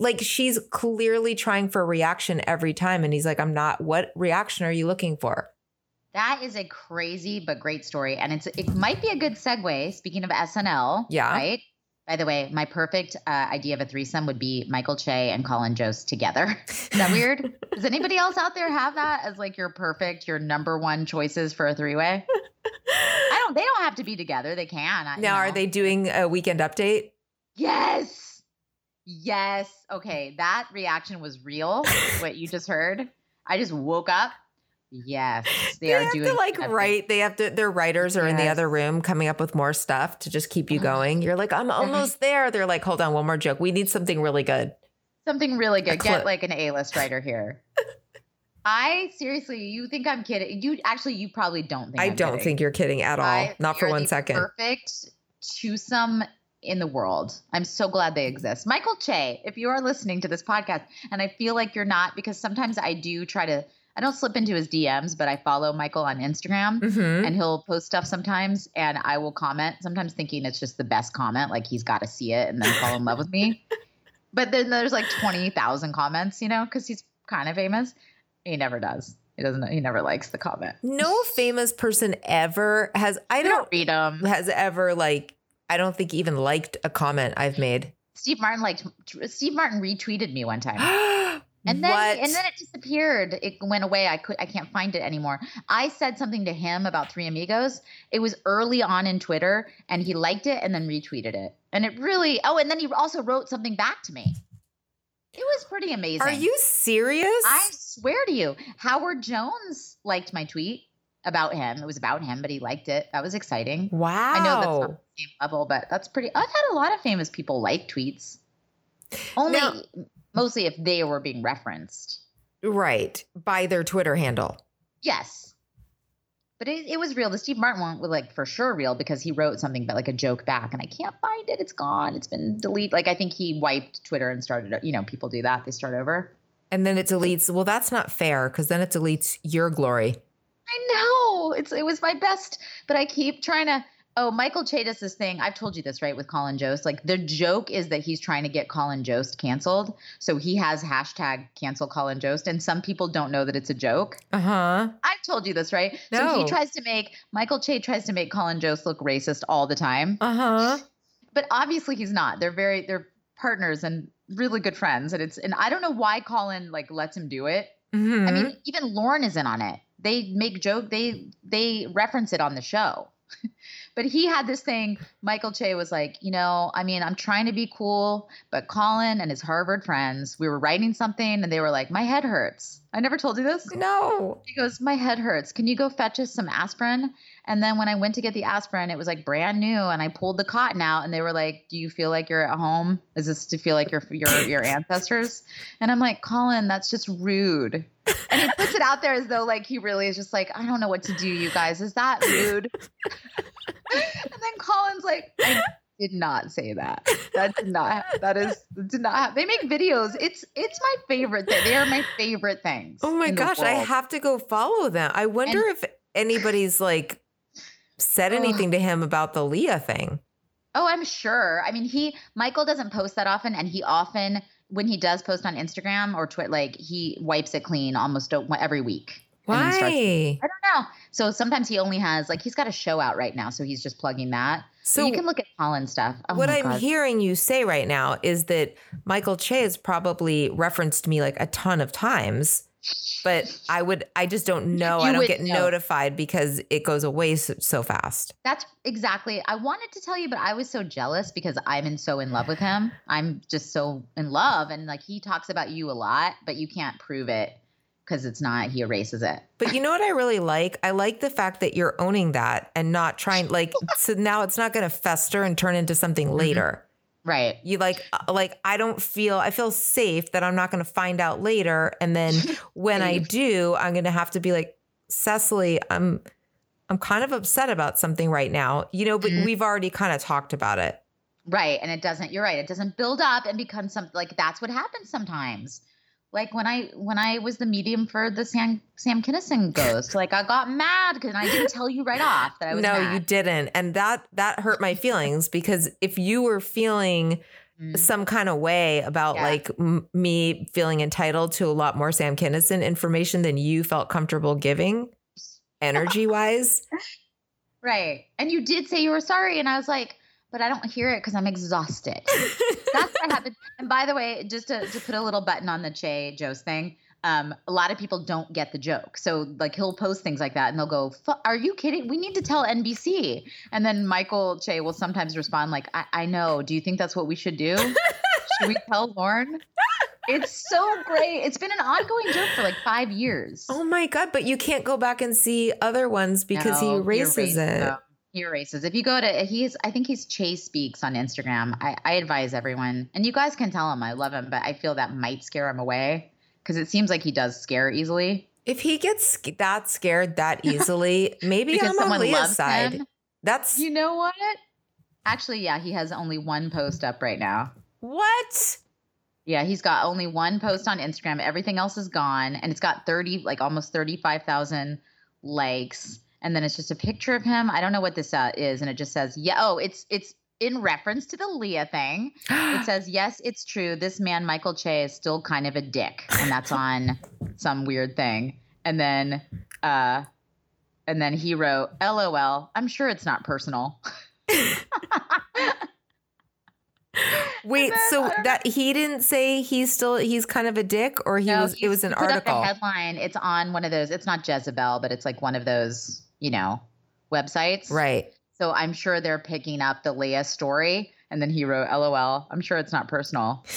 like she's clearly trying for a reaction every time and he's like i'm not what reaction are you looking for That is a crazy but great story, and it's it might be a good segue. Speaking of SNL, Yeah. right. By the way, my perfect uh, idea of a threesome would be Michael Che and Colin Jost together. Is that weird? Does anybody else out there have that as like your perfect, your number one choices for a three way? I don't. They don't have to be together. They can. I- you now are they doing a weekend update Yes. Yes. Okay. That reaction was real. what you just heard. I just woke up. Yes. They, are have doing to like that thing. write they have to their writers are in the other room coming up with more stuff to just keep you Uh-huh. going you're like i'm almost there they're like hold on one more joke we need something really good something really good. Get like an A-list writer here. I seriously, you think I'm kidding? You actually, you probably don't think. i I'm don't kidding. think you're kidding at all I- not for they one the second Perfect twosome in the world. I'm so glad they exist. Michael Che, if you are listening to this podcast, and I feel like you're not, because sometimes I do try to. I don't slip into his DMs, but I follow Michael on Instagram Mhm. and he'll post stuff sometimes and I will comment, sometimes thinking it's just the best comment, like he's got to see it and then fall in love with me. But then there's like 20,000 comments, you know, because he's kind of famous. He never does. He doesn't, he never likes the comment. No famous person ever has. I I don't don't read them. has ever like. I don't think even liked a comment I've made. Steve Martin liked, Steve Martin retweeted me one time. And then what? and then it disappeared. It went away. I could I can't find it anymore. I said something to him about Three Amigos. It was early on in Twitter and he liked it and then retweeted it. And it really Oh, and then he also wrote something back to me. It was pretty amazing. Are you serious? I swear to you, Howard Jones liked my tweet about him. It was about him, but he liked it. That was exciting. wow. I know that's not the same level, but that's pretty. I've had a lot of famous people like tweets. Only, Now- mostly if they were being referenced. right by their Twitter handle. Yes, but it, it was real. The Steve Martin one was like for sure real because he wrote something but like a joke back, and I can't find it. It's gone. It's been deleted. Like I think he wiped Twitter and started. You know, people do that. They start over. And then it deletes. Well, that's not fair because then it deletes your glory. I know. It's it was my best, but I keep trying to. Oh, Michael this thing. I've told you this, right, with Colin Jost. Like the joke is that he's trying to get Colin Jost canceled. So he has hashtag cancel Colin Jost. And some people don't know that it's a joke. Uh huh. I've told you this, right? No. So he tries to make Michael Che tries to make Colin Jost look racist all the time. Uh huh. But obviously he's not. They're very they're partners and really good friends. And it's and I don't know why Colin like lets him do it. hmm I mean, even Lauren is in on it. They make joke. They they reference it on the show. but he had this thing. Michael Che was like, you know, I mean, I'm trying to be cool, but Colin and his Harvard friends, we were writing something, and they were like, my head hurts. I never told you this. no. He goes, my head hurts. Can you go fetch us some aspirin? And then when I went to get the aspirin, it was like brand new, and I pulled the cotton out, and they were like, "Do you feel like you're at home? Is this to feel like you're your your ancestors?" And I'm like, Colin, that's just rude. And he puts it out there as though like he really is just like, I don't know what to do, you guys. Is that rude? and then Colin's like, I did not say that. That did not. That is did not. Have, they make videos. It's it's my favorite thing. They are my favorite things. Oh my gosh, I have to go follow them. I wonder if anybody's like said anything to him about the Leah thing. Oh, I'm sure. I mean, he Michael doesn't post that often, and he often when he does post on Instagram or Twitter, like he wipes it clean almost every week. And then starts- Why? I don't know. So sometimes he only has like he's got a show out right now, so he's just plugging that. So you can look at Colin stuff. Oh what I'm hearing you say right now is that Michael Che has probably referenced me like a ton of times, but I would, I just don't know. You I don't get know. notified because it goes away so, so fast. That's exactly. I wanted to tell you, but I was so jealous because I'm in so in love with him. I'm just so in love, and like he talks about you a lot, but you can't prove it because it's not. He erases it. But you know what I really like? I like the fact that you're owning that and not trying like so now it's not going to fester and turn into something Mm-hmm. later. Right. You like uh, like I don't feel I feel safe that I'm not going to find out later and then when I do I'm going to have to be like Cecily I'm I'm kind of upset about something right now. You know, but Mhm. we've already kind of talked about it. Right. And it doesn't, you're right. It doesn't build up and become something like that's what happens sometimes. Like when I when I was the medium for the Sam Sam Kinison ghost, like I got mad because I didn't tell you right off that I was No, mad. you didn't. And that that hurt my feelings because if you were feeling Mm. some kind of way about Yeah. like m- me feeling entitled to a lot more Sam Kinison information than you felt comfortable giving energy wise. Right. And you did say you were sorry. And I was like, but I don't hear it because I'm exhausted. That's what happened. And by the way, just to, to put a little button on the Che Jost thing, um, a lot of people don't get the joke. So like he'll post things like that and they'll go, "Fu- are you kidding? We need to tell NBC. And then Michael Che will sometimes respond like, I, I know. Do you think that's what we should do? should we tell Lauren? It's so great. It's been an ongoing joke for like five years. oh my God. But you can't go back and see other ones because he No, erases it. them. He races. If you go to, he's, I think he's Chase Speaks on Instagram. I, I advise everyone, and you guys can tell him I love him, but I feel that might scare him away because it seems like he does scare easily. If he gets that scared that easily, maybe Because I'm on someone Leah's loves side. him. That's You know what? Actually, yeah, he has only one post up right now. what? Yeah, he's got only one post on Instagram. Everything else is gone, and it's got thirty, like almost thirty-five thousand likes. And then it's just a picture of him. I don't know what this uh, is, and it just says, "Yeah, oh, it's it's in reference to the Leah thing." It says, "Yes, it's true. This man, Michael Che, is still kind of a dick," and that's on some weird thing. And then, uh, and then he wrote, "LOL. I'm sure it's not personal." Wait, then, so that he didn't say he's still he's kind of a dick, or he No, was it was an he put up the article. headline. It's on one of those. It's not Jezebel, but it's like one of those, you know, websites. Right. So I'm sure they're picking up the Leah story. And then he wrote, "LOL. I'm sure it's not personal."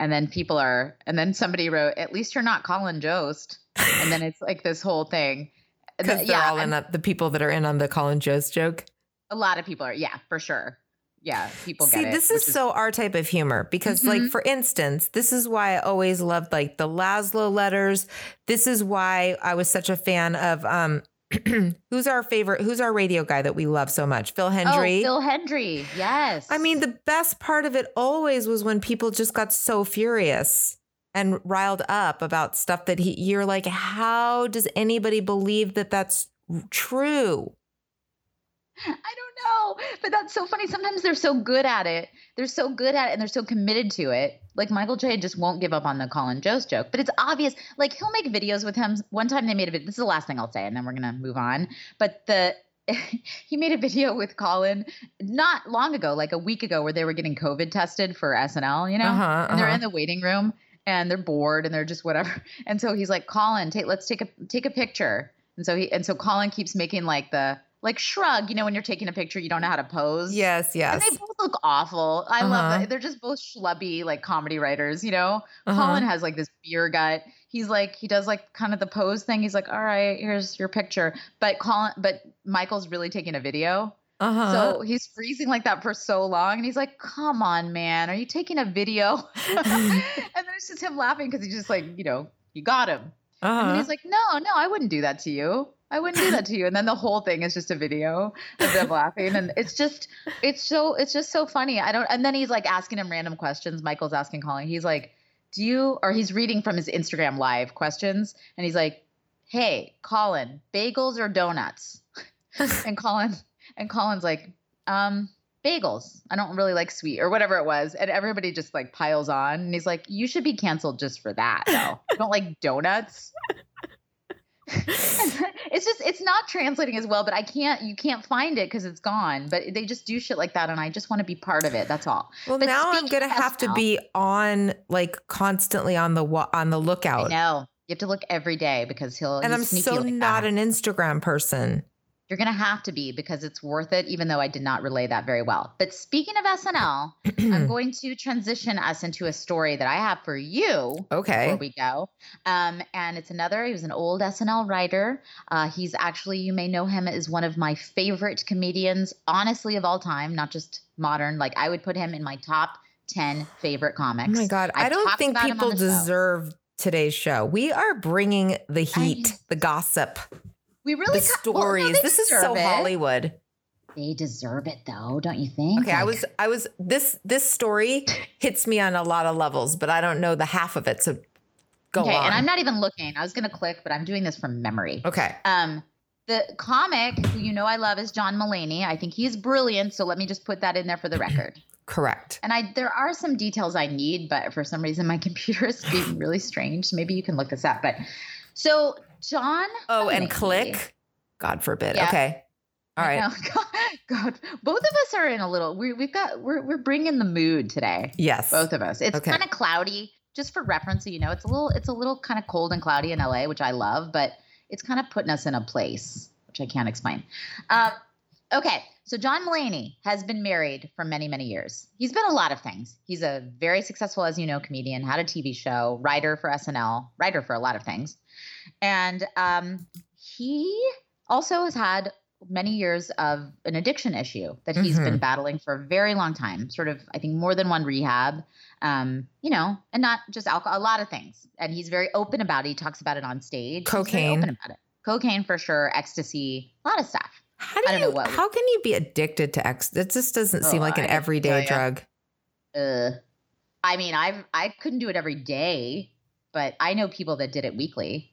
And then people are, and then somebody wrote, "At least you're not Colin Jost." And then it's like this whole thing. Because they're yeah, all in the, the people that are in on the Colin Jost joke. a lot of people are. Yeah, for sure. Yeah, people See, get it. this is which so our type of humor because, like, Mhm. for instance, this is why I always loved like the Lazlo letters. This is why I was such a fan of um, who's our favorite? Who's our radio guy that we love so much? Phil oh, Hendrie. Oh, Phil Hendrie. Yes. I mean, the best part of it always was when people just got so furious and riled up about stuff that he. You're like, how does anybody believe that that's true? I don't know, but that's so funny. Sometimes they're so good at it. They're so good at it and they're so committed to it. Like Michael Che just won't give up on the Colin Jost joke, but it's obvious. Like he'll make videos with him. One time they made a video. This is the last thing I'll say, and then we're gonna move on. But the he made a video with Colin not long ago, like a week ago, where they were getting COVID tested for SNL. You know, Uh-huh, and they're uh-huh. in the waiting room and they're bored and they're just whatever. And so he's like, Colin, take let's take a take a picture. And so he and so Colin keeps making like the like shrug, you know, when you're taking a picture, you don't know how to pose. Yes, yes. And they both look awful. I Uh-huh. love that. They're just both schlubby, like comedy writers, you know? Uh-huh. Colin has like this beer gut. He's like, he does like kind of the pose thing. He's like, all right, here's your picture. But Colin, but Michael's really taking a video. uh-huh. So he's freezing like that for so long. And he's like, come on, man, are you taking a video? and then it's just him laughing because he's just like, you know, you got him. And uh-huh. he's like, no, no, I wouldn't do that to you. I wouldn't do that to you. And then the whole thing is just a video of them laughing. And it's just, it's so, it's just so funny. I don't, and then he's like asking him random questions. Michael's asking Colin, he's like, do you, or he's reading from his Instagram live questions. And he's like, hey, Colin, bagels or donuts? and Colin, and Colin's like, um, bagels. I don't really like sweet or whatever it was. And everybody just like piles on. And he's like, you should be canceled just for that though. You don't like donuts. it's just it's not translating as well but i can't you can't find it because it's gone but they just do shit like that and i just want to be part of it that's all Well, But now I'm gonna have to be on like constantly on the on the lookout. no you have to look every day because he'll And I'm so like not that. an Instagram person. You're going to have to be because it's worth it, even though I did not relay that very well. But speaking of SNL, I'm going to transition us into a story that I have for you Okay. before we go. Um, and it's another, he was an old SNL writer. Uh, he's actually, you may know him as one of my favorite comedians, honestly, of all time, not just modern. Like I would put him in my top 10 favorite comics. Oh my god, I I've don't think about him on people the show. deserve today's show. We are bringing the heat, the gossip, We really the ca- well, no, stories. this is so it. Hollywood. They deserve it though, don't you think? Okay, I was I was this this story hits me on a lot of levels, but I don't know the half of it. So go okay, on. and I'm not even looking. I was gonna click, but I'm doing this from memory. okay. Um, the comic who you know I love is John Mulaney. I think he's brilliant. So let me just put that in there for the record. Correct. And I there are some details I need, but for some reason my computer is being really strange. Maybe you can look this up. But so John. Oh, and click. God forbid. Yeah. Okay. All right. God, God, both of us are in a little. We, we've got we're we're bringing the mood today. Yes. Both of us. It's Okay. kind of cloudy. Just for reference, so you know, it's a little it's a little kind of cold and cloudy in LA, which I love, but it's kind of putting us in a place which I can't explain. Um, okay, so John Mulaney has been married for many many years. He's been a lot of things. He's a very successful, as you know, comedian, had a TV show, writer for SNL, writer for a lot of things, and um, he also has had many years of an addiction issue that he's Mhm. been battling for a very long time. Sort of, I think, more than one rehab. Um, you know, and not just alcohol, a lot of things. And he's very open about it. He talks about it on stage. Cocaine. open about it. Cocaine for sure, ecstasy, a lot of stuff. How do I you? don't know what- How can you be addicted to X? It just doesn't seem Oh, like an I everyday drug. Uh, I mean, I've I couldn't do it every day, but I know people that did it weekly.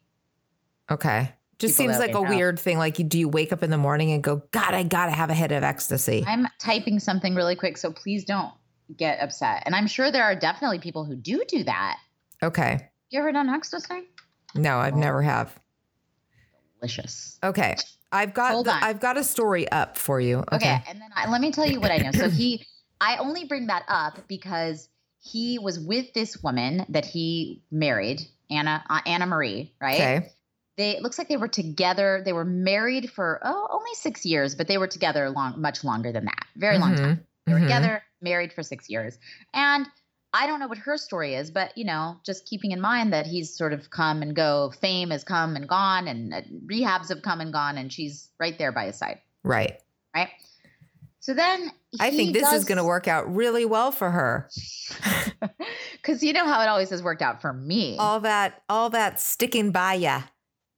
Okay. Just People seems like a weird thing. Like, do you wake up in the morning and go, God, I gotta have a hit of ecstasy? I'm typing something really quick, so please don't get upset. And I'm sure there are definitely people who do do that. Okay. You ever done ecstasy? No, Oh. I've never have. Delicious. Okay. I've got Hold the, on. I've got a story up for you. Okay. Okay. and then I, let me tell you what I know. So he, I only bring that up because he was with this woman that he married, Anna uh, Anna Marie, right? Okay. They it looks like they were together. They were married for oh only six years, but they were together long, much longer than that. Very long time. They were Mhm. together, married for six years, and. I don't know what her story is, but you know, just keeping in mind that he's sort of come and go. Fame has come and gone, and uh, rehabs have come and gone, and she's right there by his side, Right. right? So then I think this is going to work out really well for her. Because you know how it always has worked out for me. All that, all that sticking by ya.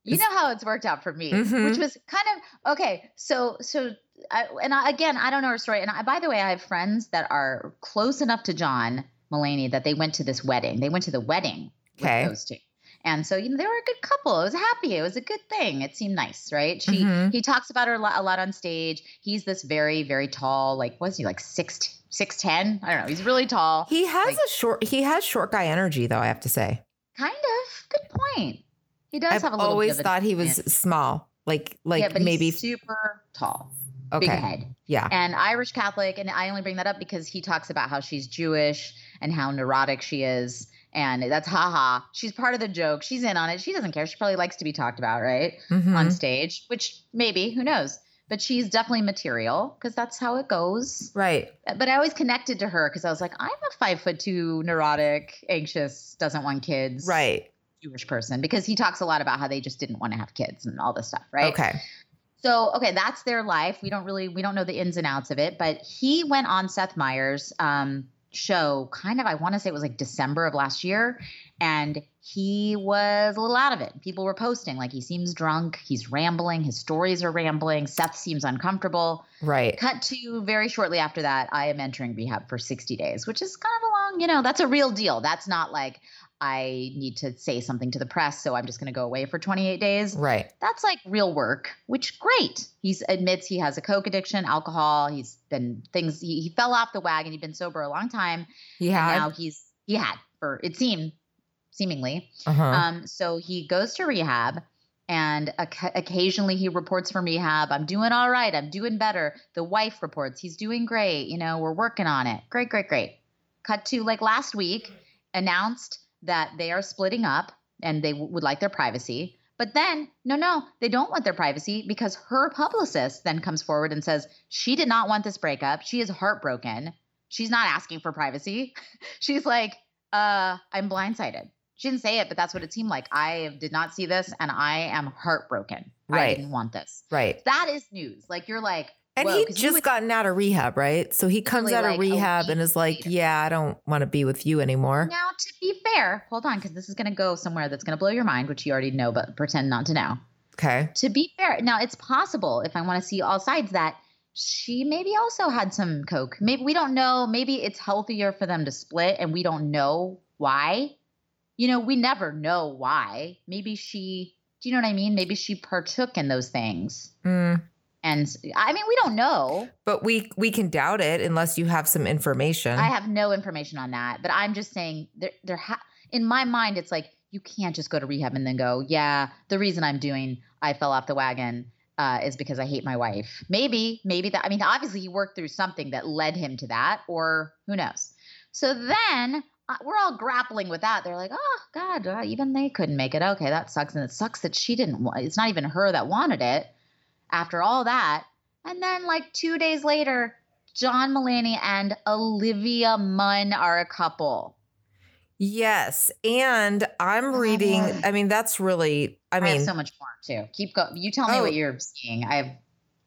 you know how it's worked out for me, Mhm. which was kind of okay. So, so, I, and I, again, I don't know her story. And I, by the way, I have friends that are close enough to John Mulaney that they went to this wedding. They went to the wedding Okay. with those two. And so, you know, they were a good couple. It was happy. It was a good thing. It seemed nice, right? She, Mhm. he talks about her a lot, a lot on stage. He's this very, very tall, like, was he like six, six, ten? I don't know. He's really tall. He has Like- a short. He has short guy energy, though. I have to say. Kind of. Good point. He does I've have a little. always bit of a always thought he was advantage. small, like like yeah, maybe. he's super tall, big okay. head, Yeah. and Irish Catholic. And I only bring that up because he talks about how she's Jewish and how neurotic she is, and that's haha. She's part of the joke. She's in on it. She doesn't care. She probably likes to be talked about, right, Mhm. on stage. Which maybe who knows. But she's definitely material because that's how it goes. Right. But I always connected to her because I was like, I'm a five foot two, neurotic, anxious, doesn't want kids, Right. Jewish person because he talks a lot about how they just didn't want to have kids and all this stuff, right? Okay. So, okay, that's their life. We don't really we don't know the ins and outs of it, but he went on Seth Meyers um show kind of I want to say it was like December of last year and he was a little out of it. People were posting like he seems drunk, he's rambling, his stories are rambling, Seth seems uncomfortable. Right. Cut to very shortly after that, I am entering rehab for 60 days, which is kind of a long, you know, that's a real deal. That's not like I need to say something to the press, so I'm just going to go away for 28 days. Right. That's like real work, which great. He admits he has a coke addiction, alcohol. He's been things. He, he fell off the wagon. He'd been sober a long time. He And now he's he had for it seemed seemingly. uh-huh. Um, so he goes to rehab, and oc- occasionally he reports from rehab. I'm doing all right. I'm doing better. The wife reports he's doing great. You know, we're working on it. Great, great, great. Cut to like last week, announced that they are splitting up and they w- would like their privacy. But then, no, no, they don't want their privacy because her publicist then comes forward and says she did not want this breakup. She is heartbroken. She's not asking for privacy. She's like, uh, I'm blindsided. She didn't say it, but that's what it seemed like. I did not see this and I am heartbroken. Right. I didn't want this. right. That is news. Like you're like, And whoa, he'd just gotten out of rehab, right? So he comes out of like, rehab and is like, later. "Yeah, I don't want to be with you anymore." Now, to be fair, hold on, because this is going to go somewhere that's going to blow your mind, which you already know, but pretend not to know. Okay. To be fair, now it's possible if I want to see all sides that she maybe also had some coke. Maybe we don't know. Maybe it's healthier for them to split, and we don't know why. You know, we never know why. Maybe she. Do you know what I mean? Maybe she partook in those things, Mm, and I mean, we don't know. but we we can doubt it unless you have some information. I have no information on that, but I'm just saying there there ha- in my mind it's like you can't just go to rehab and then go, yeah, the reason I'm doing I fell off the wagon uh, is because I hate my wife. Maybe, maybe that I mean obviously he worked through something that led him to that or who knows. So then uh, we're all grappling with that. They're like, "Oh god, uh, even they couldn't make it. Okay, that sucks and it sucks that she didn't wa- it's not even her that wanted it after all that." And then like 2 days later, John Mulaney and Olivia Munn are a couple. yes, and I'm oh reading. I mean, that's really. I I, mean, have so much more too. Keep going. You tell me Oh. what you're seeing. I have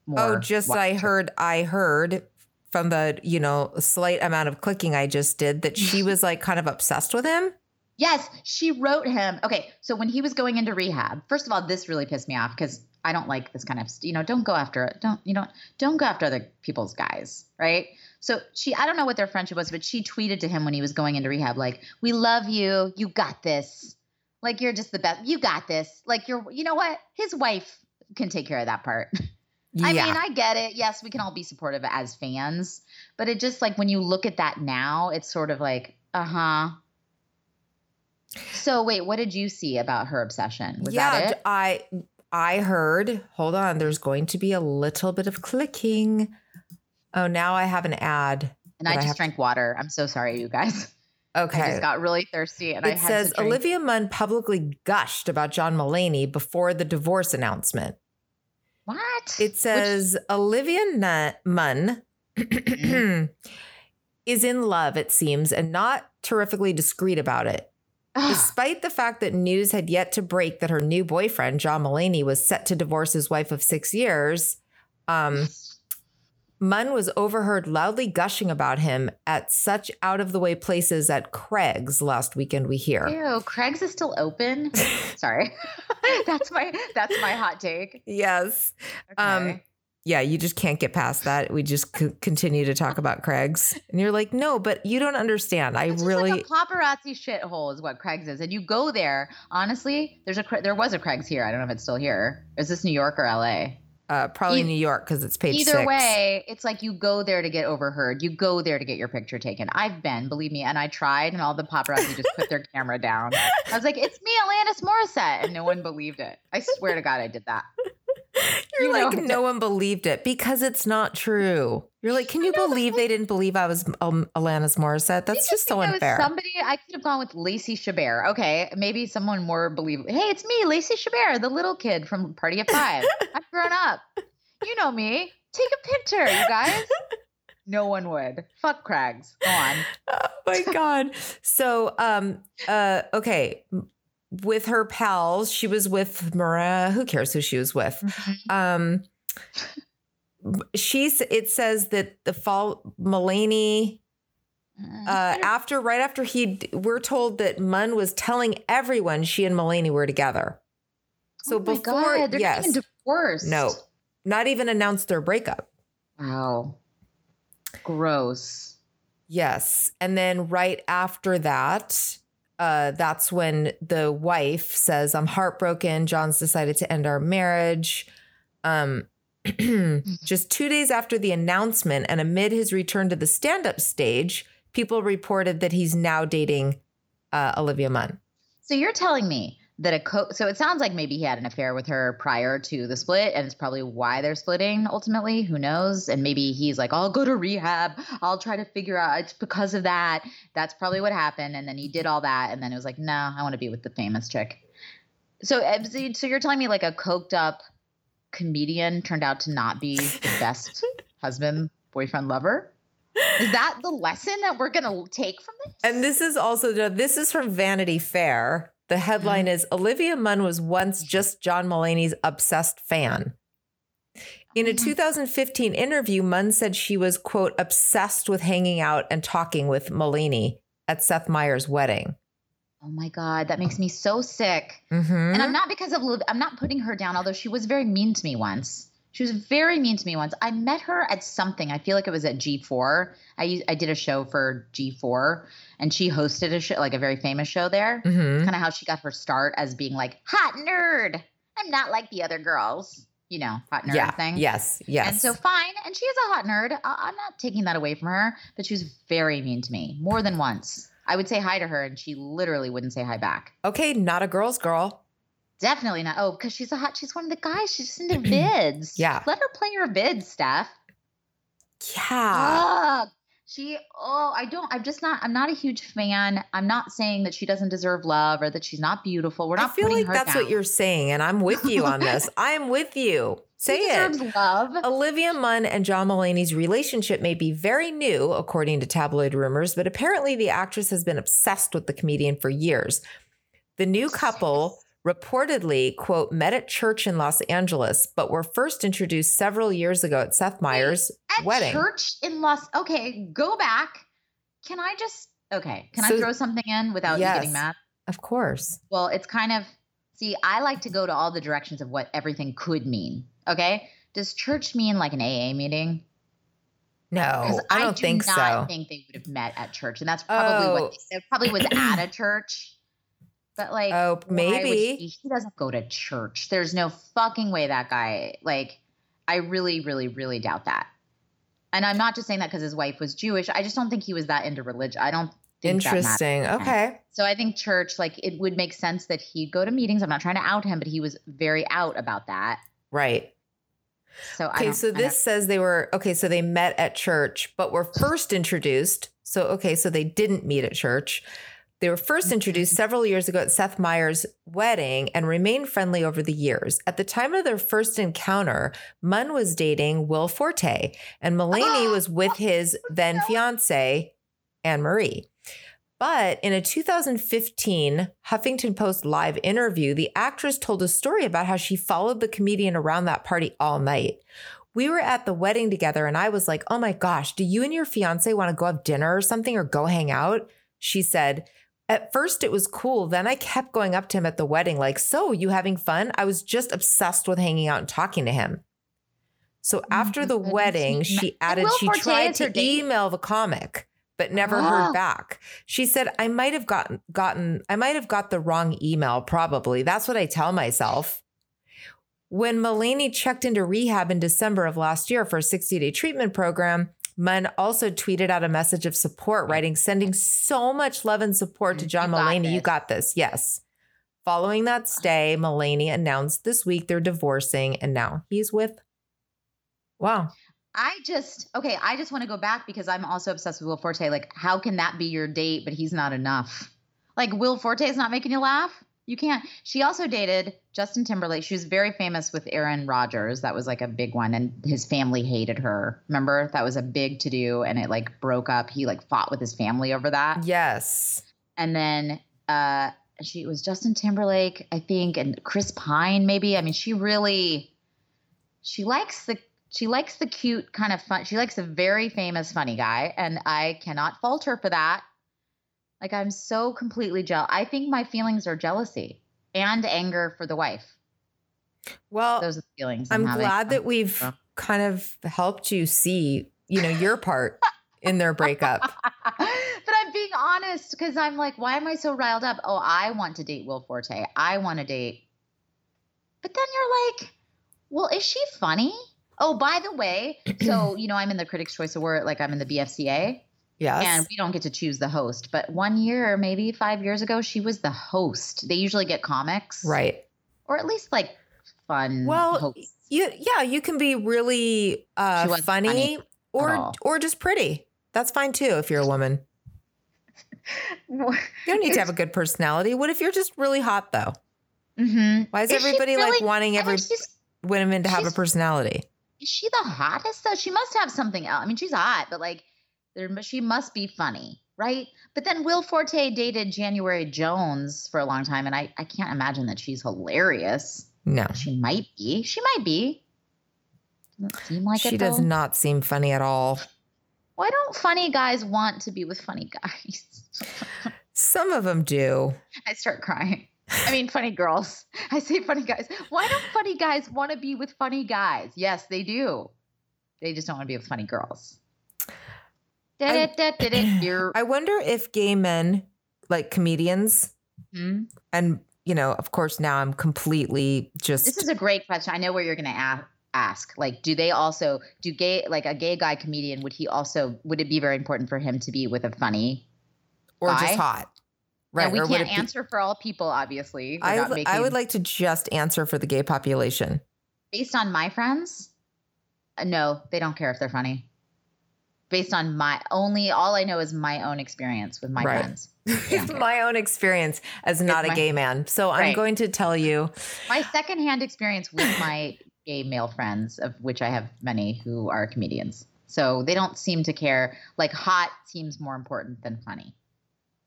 more. oh, just I heard. I heard from the you know slight amount of clicking I just did that she was like kind of obsessed with him. Yes, she wrote him. Okay, so when he was going into rehab, first of all, this really pissed me off because I don't like this kind of you know don't go after it don't you don't don't go after other people's guys right so she I don't know what their friendship was but she tweeted to him when he was going into rehab like we love you you got this like you're just the best you got this like you're you know what his wife can take care of that part yeah. I mean, I get it. Yes, we can all be supportive as fans, but it just like when you look at that now, it's sort of like, uh huh. So wait, what did you see about her obsession? Was yeah? I I heard. Hold on, there's going to be a little bit of clicking. Oh, now I have an ad. And I I just to- drank water. I'm so sorry, you guys. Okay. I just got really thirsty, and I it had says. Olivia Munn publicly gushed about John Mulaney before the divorce announcement. What? It says Olivia Nun- Munn mm-hmm. is in love, it seems, and not terrifically discreet about it. Ugh. Despite the fact that news had yet to break that her new boyfriend, John Mulaney, was set to divorce his wife of six years, um, Munn was overheard loudly gushing about him at such out of the way places at Craig's last weekend, we hear. Ew, Craig's is still open. Sorry, that's my that's my hot take. Yes. Okay. Um, yeah, you just can't get past that. We just c- continue to talk about Craig's. And you're like, no, but you don't understand. I It's really. like a paparazzi shithole is what Craig's is, and you go there. Honestly, there's a there was a Craig's here. I don't know if it's still here. Is this New York or L.A.? Uh, probably E- New York because it's page Either six. way, it's like you go there to get overheard. You go there to get your picture taken. I've been, believe me, and I tried, and all the paparazzi just put their camera down. I was like, "It's me, Alanis Morissette," and no one believed it. I swear to God, I did that. You're You like, it. no one believed it because it's not true. You're like, can you believe they didn't believe I was um, Alanis Morissette? That's just so unfair. Somebody I could have gone with Lacey Chabert. Okay, maybe someone more believable. Hey, it's me, Lacey Chabert, the little kid from Party of Five. I've grown up. You know me. Take a picture, you guys. No one would. Fuck Craig's. Go on. oh my god so um uh okay with her pals she was with Mara who cares who she was with Mm-hmm. um she's it says that the fall Mulaney uh after right after he we're told that Munn was telling everyone she and Mulaney were together so oh before God, they're yes even divorced. no not even announced their breakup Wow. Gross. Yes. And then right after that, uh, that's when the wife says, I'm heartbroken. John's decided to end our marriage. Um, just two days after the announcement and amid his return to the stand up stage, people reported that he's now dating uh, Olivia Munn. So you're telling me that a co so it sounds like maybe he had an affair with her prior to the split and it's probably why they're splitting ultimately who knows? And maybe he's like i'll go to rehab. I'll try to figure out it's because of that. That's probably what happened and then he did all that and then it was like no i want to be with the famous chick. So so- so you're telling me like a coked up comedian turned out to not be the best husband boyfriend lover? Is that the lesson that we're gonna take from this? And this is also, this is from Vanity Fair. The headline is Olivia Munn was once just John Mulaney's obsessed fan. In a 2015 interview, Munn said she was, quote, obsessed with hanging out and talking with Mulaney at Seth Meyers' wedding. oh my god that makes me so sick Mhm. And I'm not because of I'm not putting her down, although she was very mean to me once. She was very mean to me once. I met her at something. I feel like it was at G4. I I did a show for G4, and she hosted a show, like a very famous show there. Mhm. Kind of how she got her start as being like hot nerd. I'm not like the other girls, you know, hot nerd Yeah. thing. Yes. Yes. And so fine, and she is a hot nerd. I- I'm not taking that away from her, but she was very mean to me more than once. I would say hi to her, and she literally wouldn't say hi back. okay, not a girl's girl. Definitely not. Oh, because she's a hot. She's one of the guys. She's just into vids. Yeah. Let her play her vids, Stef. Yeah. Ugh. She. Oh, I don't. I'm just not. I'm not a huge fan. I'm not saying that she doesn't deserve love or that she's not beautiful. We're not. I feel like that's down. what you're saying, and I'm with you on this. I am with you. Say she it. deserves love. Olivia Munn and John Mulaney's relationship may be very new, according to tabloid rumors, but apparently the actress has been obsessed with the comedian for years. The new couple reportedly, quote, met at church in Los Angeles, but were first introduced several years ago at Seth Meyers' At wedding. church in Los. Okay, go back. Can I just? Okay, can So- I throw something in without Yes. you getting mad? Of course. Well, it's kind of See, I like to go to all the directions of what everything could mean. Okay. Does church mean like an AA meeting? No, I don't do think not so. I think they would have met at church, and that's probably Oh. what they said. Probably was at a church, but like, Oh, maybe. he, he doesn't go to church. There's no fucking way that guy. Like, I really, really, really doubt that. And I'm not just saying that because his wife was Jewish. I just don't think he was that into religion. I don't. Think that. Interesting. Okay. So I think church, like, it would make sense that he'd go to meetings. I'm not trying to out him, but he was very out about that. Right. So Okay, so this says they were okay, so they met at church, but were first introduced. So okay, so they didn't meet at church. They were first introduced several years ago at Seth Meyers' wedding and remained friendly over the years. At the time of their first encounter, Munn was dating Will Forte, and Mulaney was with his then fiance, Anne Marie. But in a 2015 Huffington Post live interview, the actress told a story about how she followed the comedian around that party all night. We were at the wedding together, and I was like, Oh my gosh, do you and your fiance want to go have dinner or something or go hang out? She said, At first, it was cool. Then I kept going up to him at the wedding, like, So, you having fun? I was just obsessed with hanging out and talking to him. So after the wedding, she added she tried to date? email the comic, but never Oh. heard back. She said, I might have gotten gotten I might have got the wrong email, probably. That's what I tell myself. When Mulaney checked into rehab in December of last year for a 60-day treatment program, Munn also tweeted out a message of support, writing, sending so much love and support to mm, John You Mulaney. You got this. Yes. Following that stay, Mulaney announced this week they're divorcing, and now he's with. Wow. I just okay. I just want to go back because I'm also obsessed with Will Forte. Like, how can that be your date, but he's not enough? Like, Will Forte is not making you laugh. You can't. She also dated Justin Timberlake. She was very famous with Aaron Rodgers. That was like a big one, and his family hated her. Remember that was a big to do, and it like broke up. He like fought with his family over that. Yes. and then uh she was Justin Timberlake, I think, and Chris Pine, maybe. I mean, she really she likes the she likes the cute kind of fun. She likes a very famous funny guy, and I cannot fault her for that. Like I'm so completely jealous. I think my feelings are jealousy and anger for the wife. Well, Those are the feelings. I'm having. glad that we've kind of helped you see, you know, your part in their breakup. but I'm being honest because I'm like, why am I so riled up? Oh, I want to date Will Forte. I want to date. But then you're like, well, is she funny? Oh, by the way, so you know, I'm in the Critics' Choice Award, like I'm in the BFCA, Yes. and we don't get to choose the host. But one year, maybe five years ago, she was the host. They usually get comics, right. Or at least like fun. Well, hosts. You yeah, you can be really uh funny, funny or or just pretty. That's fine too if you're a woman. You don't need to have a good personality. What if you're just really hot though? Mhm. Why is, Is she everybody like really- wanting I every mean, she's women to have a personality? is she the hottest though? She must have something else. I mean, she's hot, but like, there, but she must be funny, right? But then Will Forte dated January Jones for a long time, and I, I can't imagine that she's hilarious. No. She might be. She might be. Doesn't seem like she it. does not seem funny at all. Why don't funny guys want to be with funny guys? Some of them do. I start crying. I mean, funny girls. I say funny guys. Why don't funny guys want to be with funny guys? Yes, they do. They just don't want to be with funny girls. You're, I wonder if gay men, like comedians, Hmm? and you know, of course, now I'm completely just This is a great question. I know where you're going to a- ask. Like, do they also do gay like a gay guy comedian? Would he also would it be very important for him to be with a funny? or guy? just hot, right? Now, we or can't it be- answer for all people, obviously. We're I, not would- I would like to just answer for the gay population. based on my friends. uh, No, they don't care if they're funny. Based on my only, all I know is my own experience with my Right. friends. They my own experience as not a my- gay man. So I'm going to tell you, my secondhand experience with my gay male friends, of which I have many who are comedians. So they don't seem to care. Like hot seems more important than funny.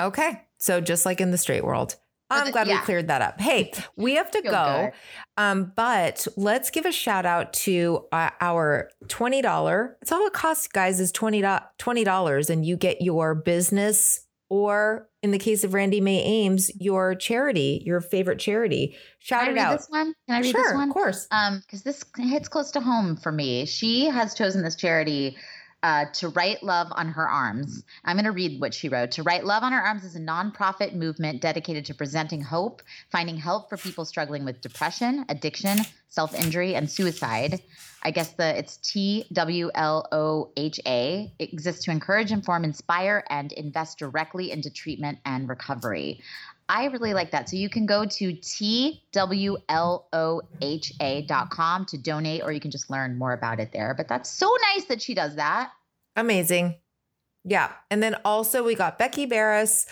okay. So just like in the straight world. I'm the- glad we cleared that up. Hey, we have to go. Um, but let's give a shout out to uh, our $20. It's all it costs, guys, is $20, $20 and you get your business or in the case of Randy May Ames, your charity, your favorite charity. Shout Can it I read out. this one? Can I read sure, this one? of course. Um, because this hits close to home for me. She has chosen this charity uh, to write love on her arms. I'm going to read what she wrote. To write love on her arms is a nonprofit movement dedicated to presenting hope, finding help for people struggling with depression, addiction, self-injury, and suicide. I guess the it's T W L O H A. It exists to encourage, inform, inspire, and invest directly into treatment and recovery. I really like that. So you can go to twloha.com to donate, or you can just learn more about it there. But that's so nice that she does that. Amazing. Yeah. And then also we got Becky Barris.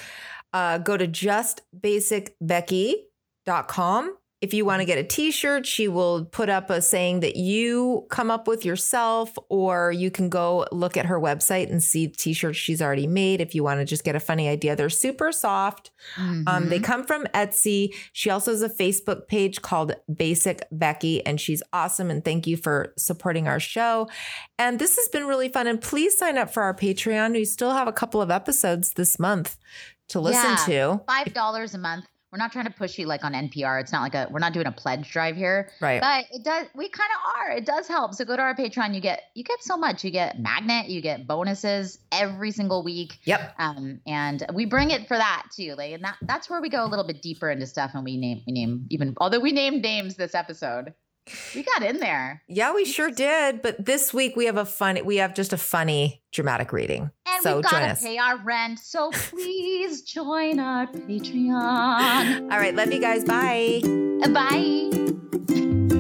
Uh, go to justbasicbecky.com. If you want to get a t shirt, she will put up a saying that you come up with yourself, or you can go look at her website and see t shirts she's already made if you want to just get a funny idea. They're super soft. Um, they Mhm. come from Etsy. She also has a Facebook page called Basic Becky, and she's awesome. And thank you for supporting our show. And this has been really fun. And please sign up for our Patreon. We still have a couple of episodes this month to listen Yeah. to. Five dollars a month. We're not trying to push you like on NPR. It's not like a we're not doing a pledge drive here. Right. But it does we kind of are. It does help. So go to our Patreon. You get you get so much. You get magnet, you get bonuses every single week. Yep. Um, and we bring it for that too. Like and that that's where we go a little bit deeper into stuff and we name we name even although we named names this episode. We got in there. Yeah, we sure did. But this week we have a fun, we have just a funny dramatic reading. And so we've got to pay our rent. So please join our Patreon. All right. Love you guys. Bye. Bye.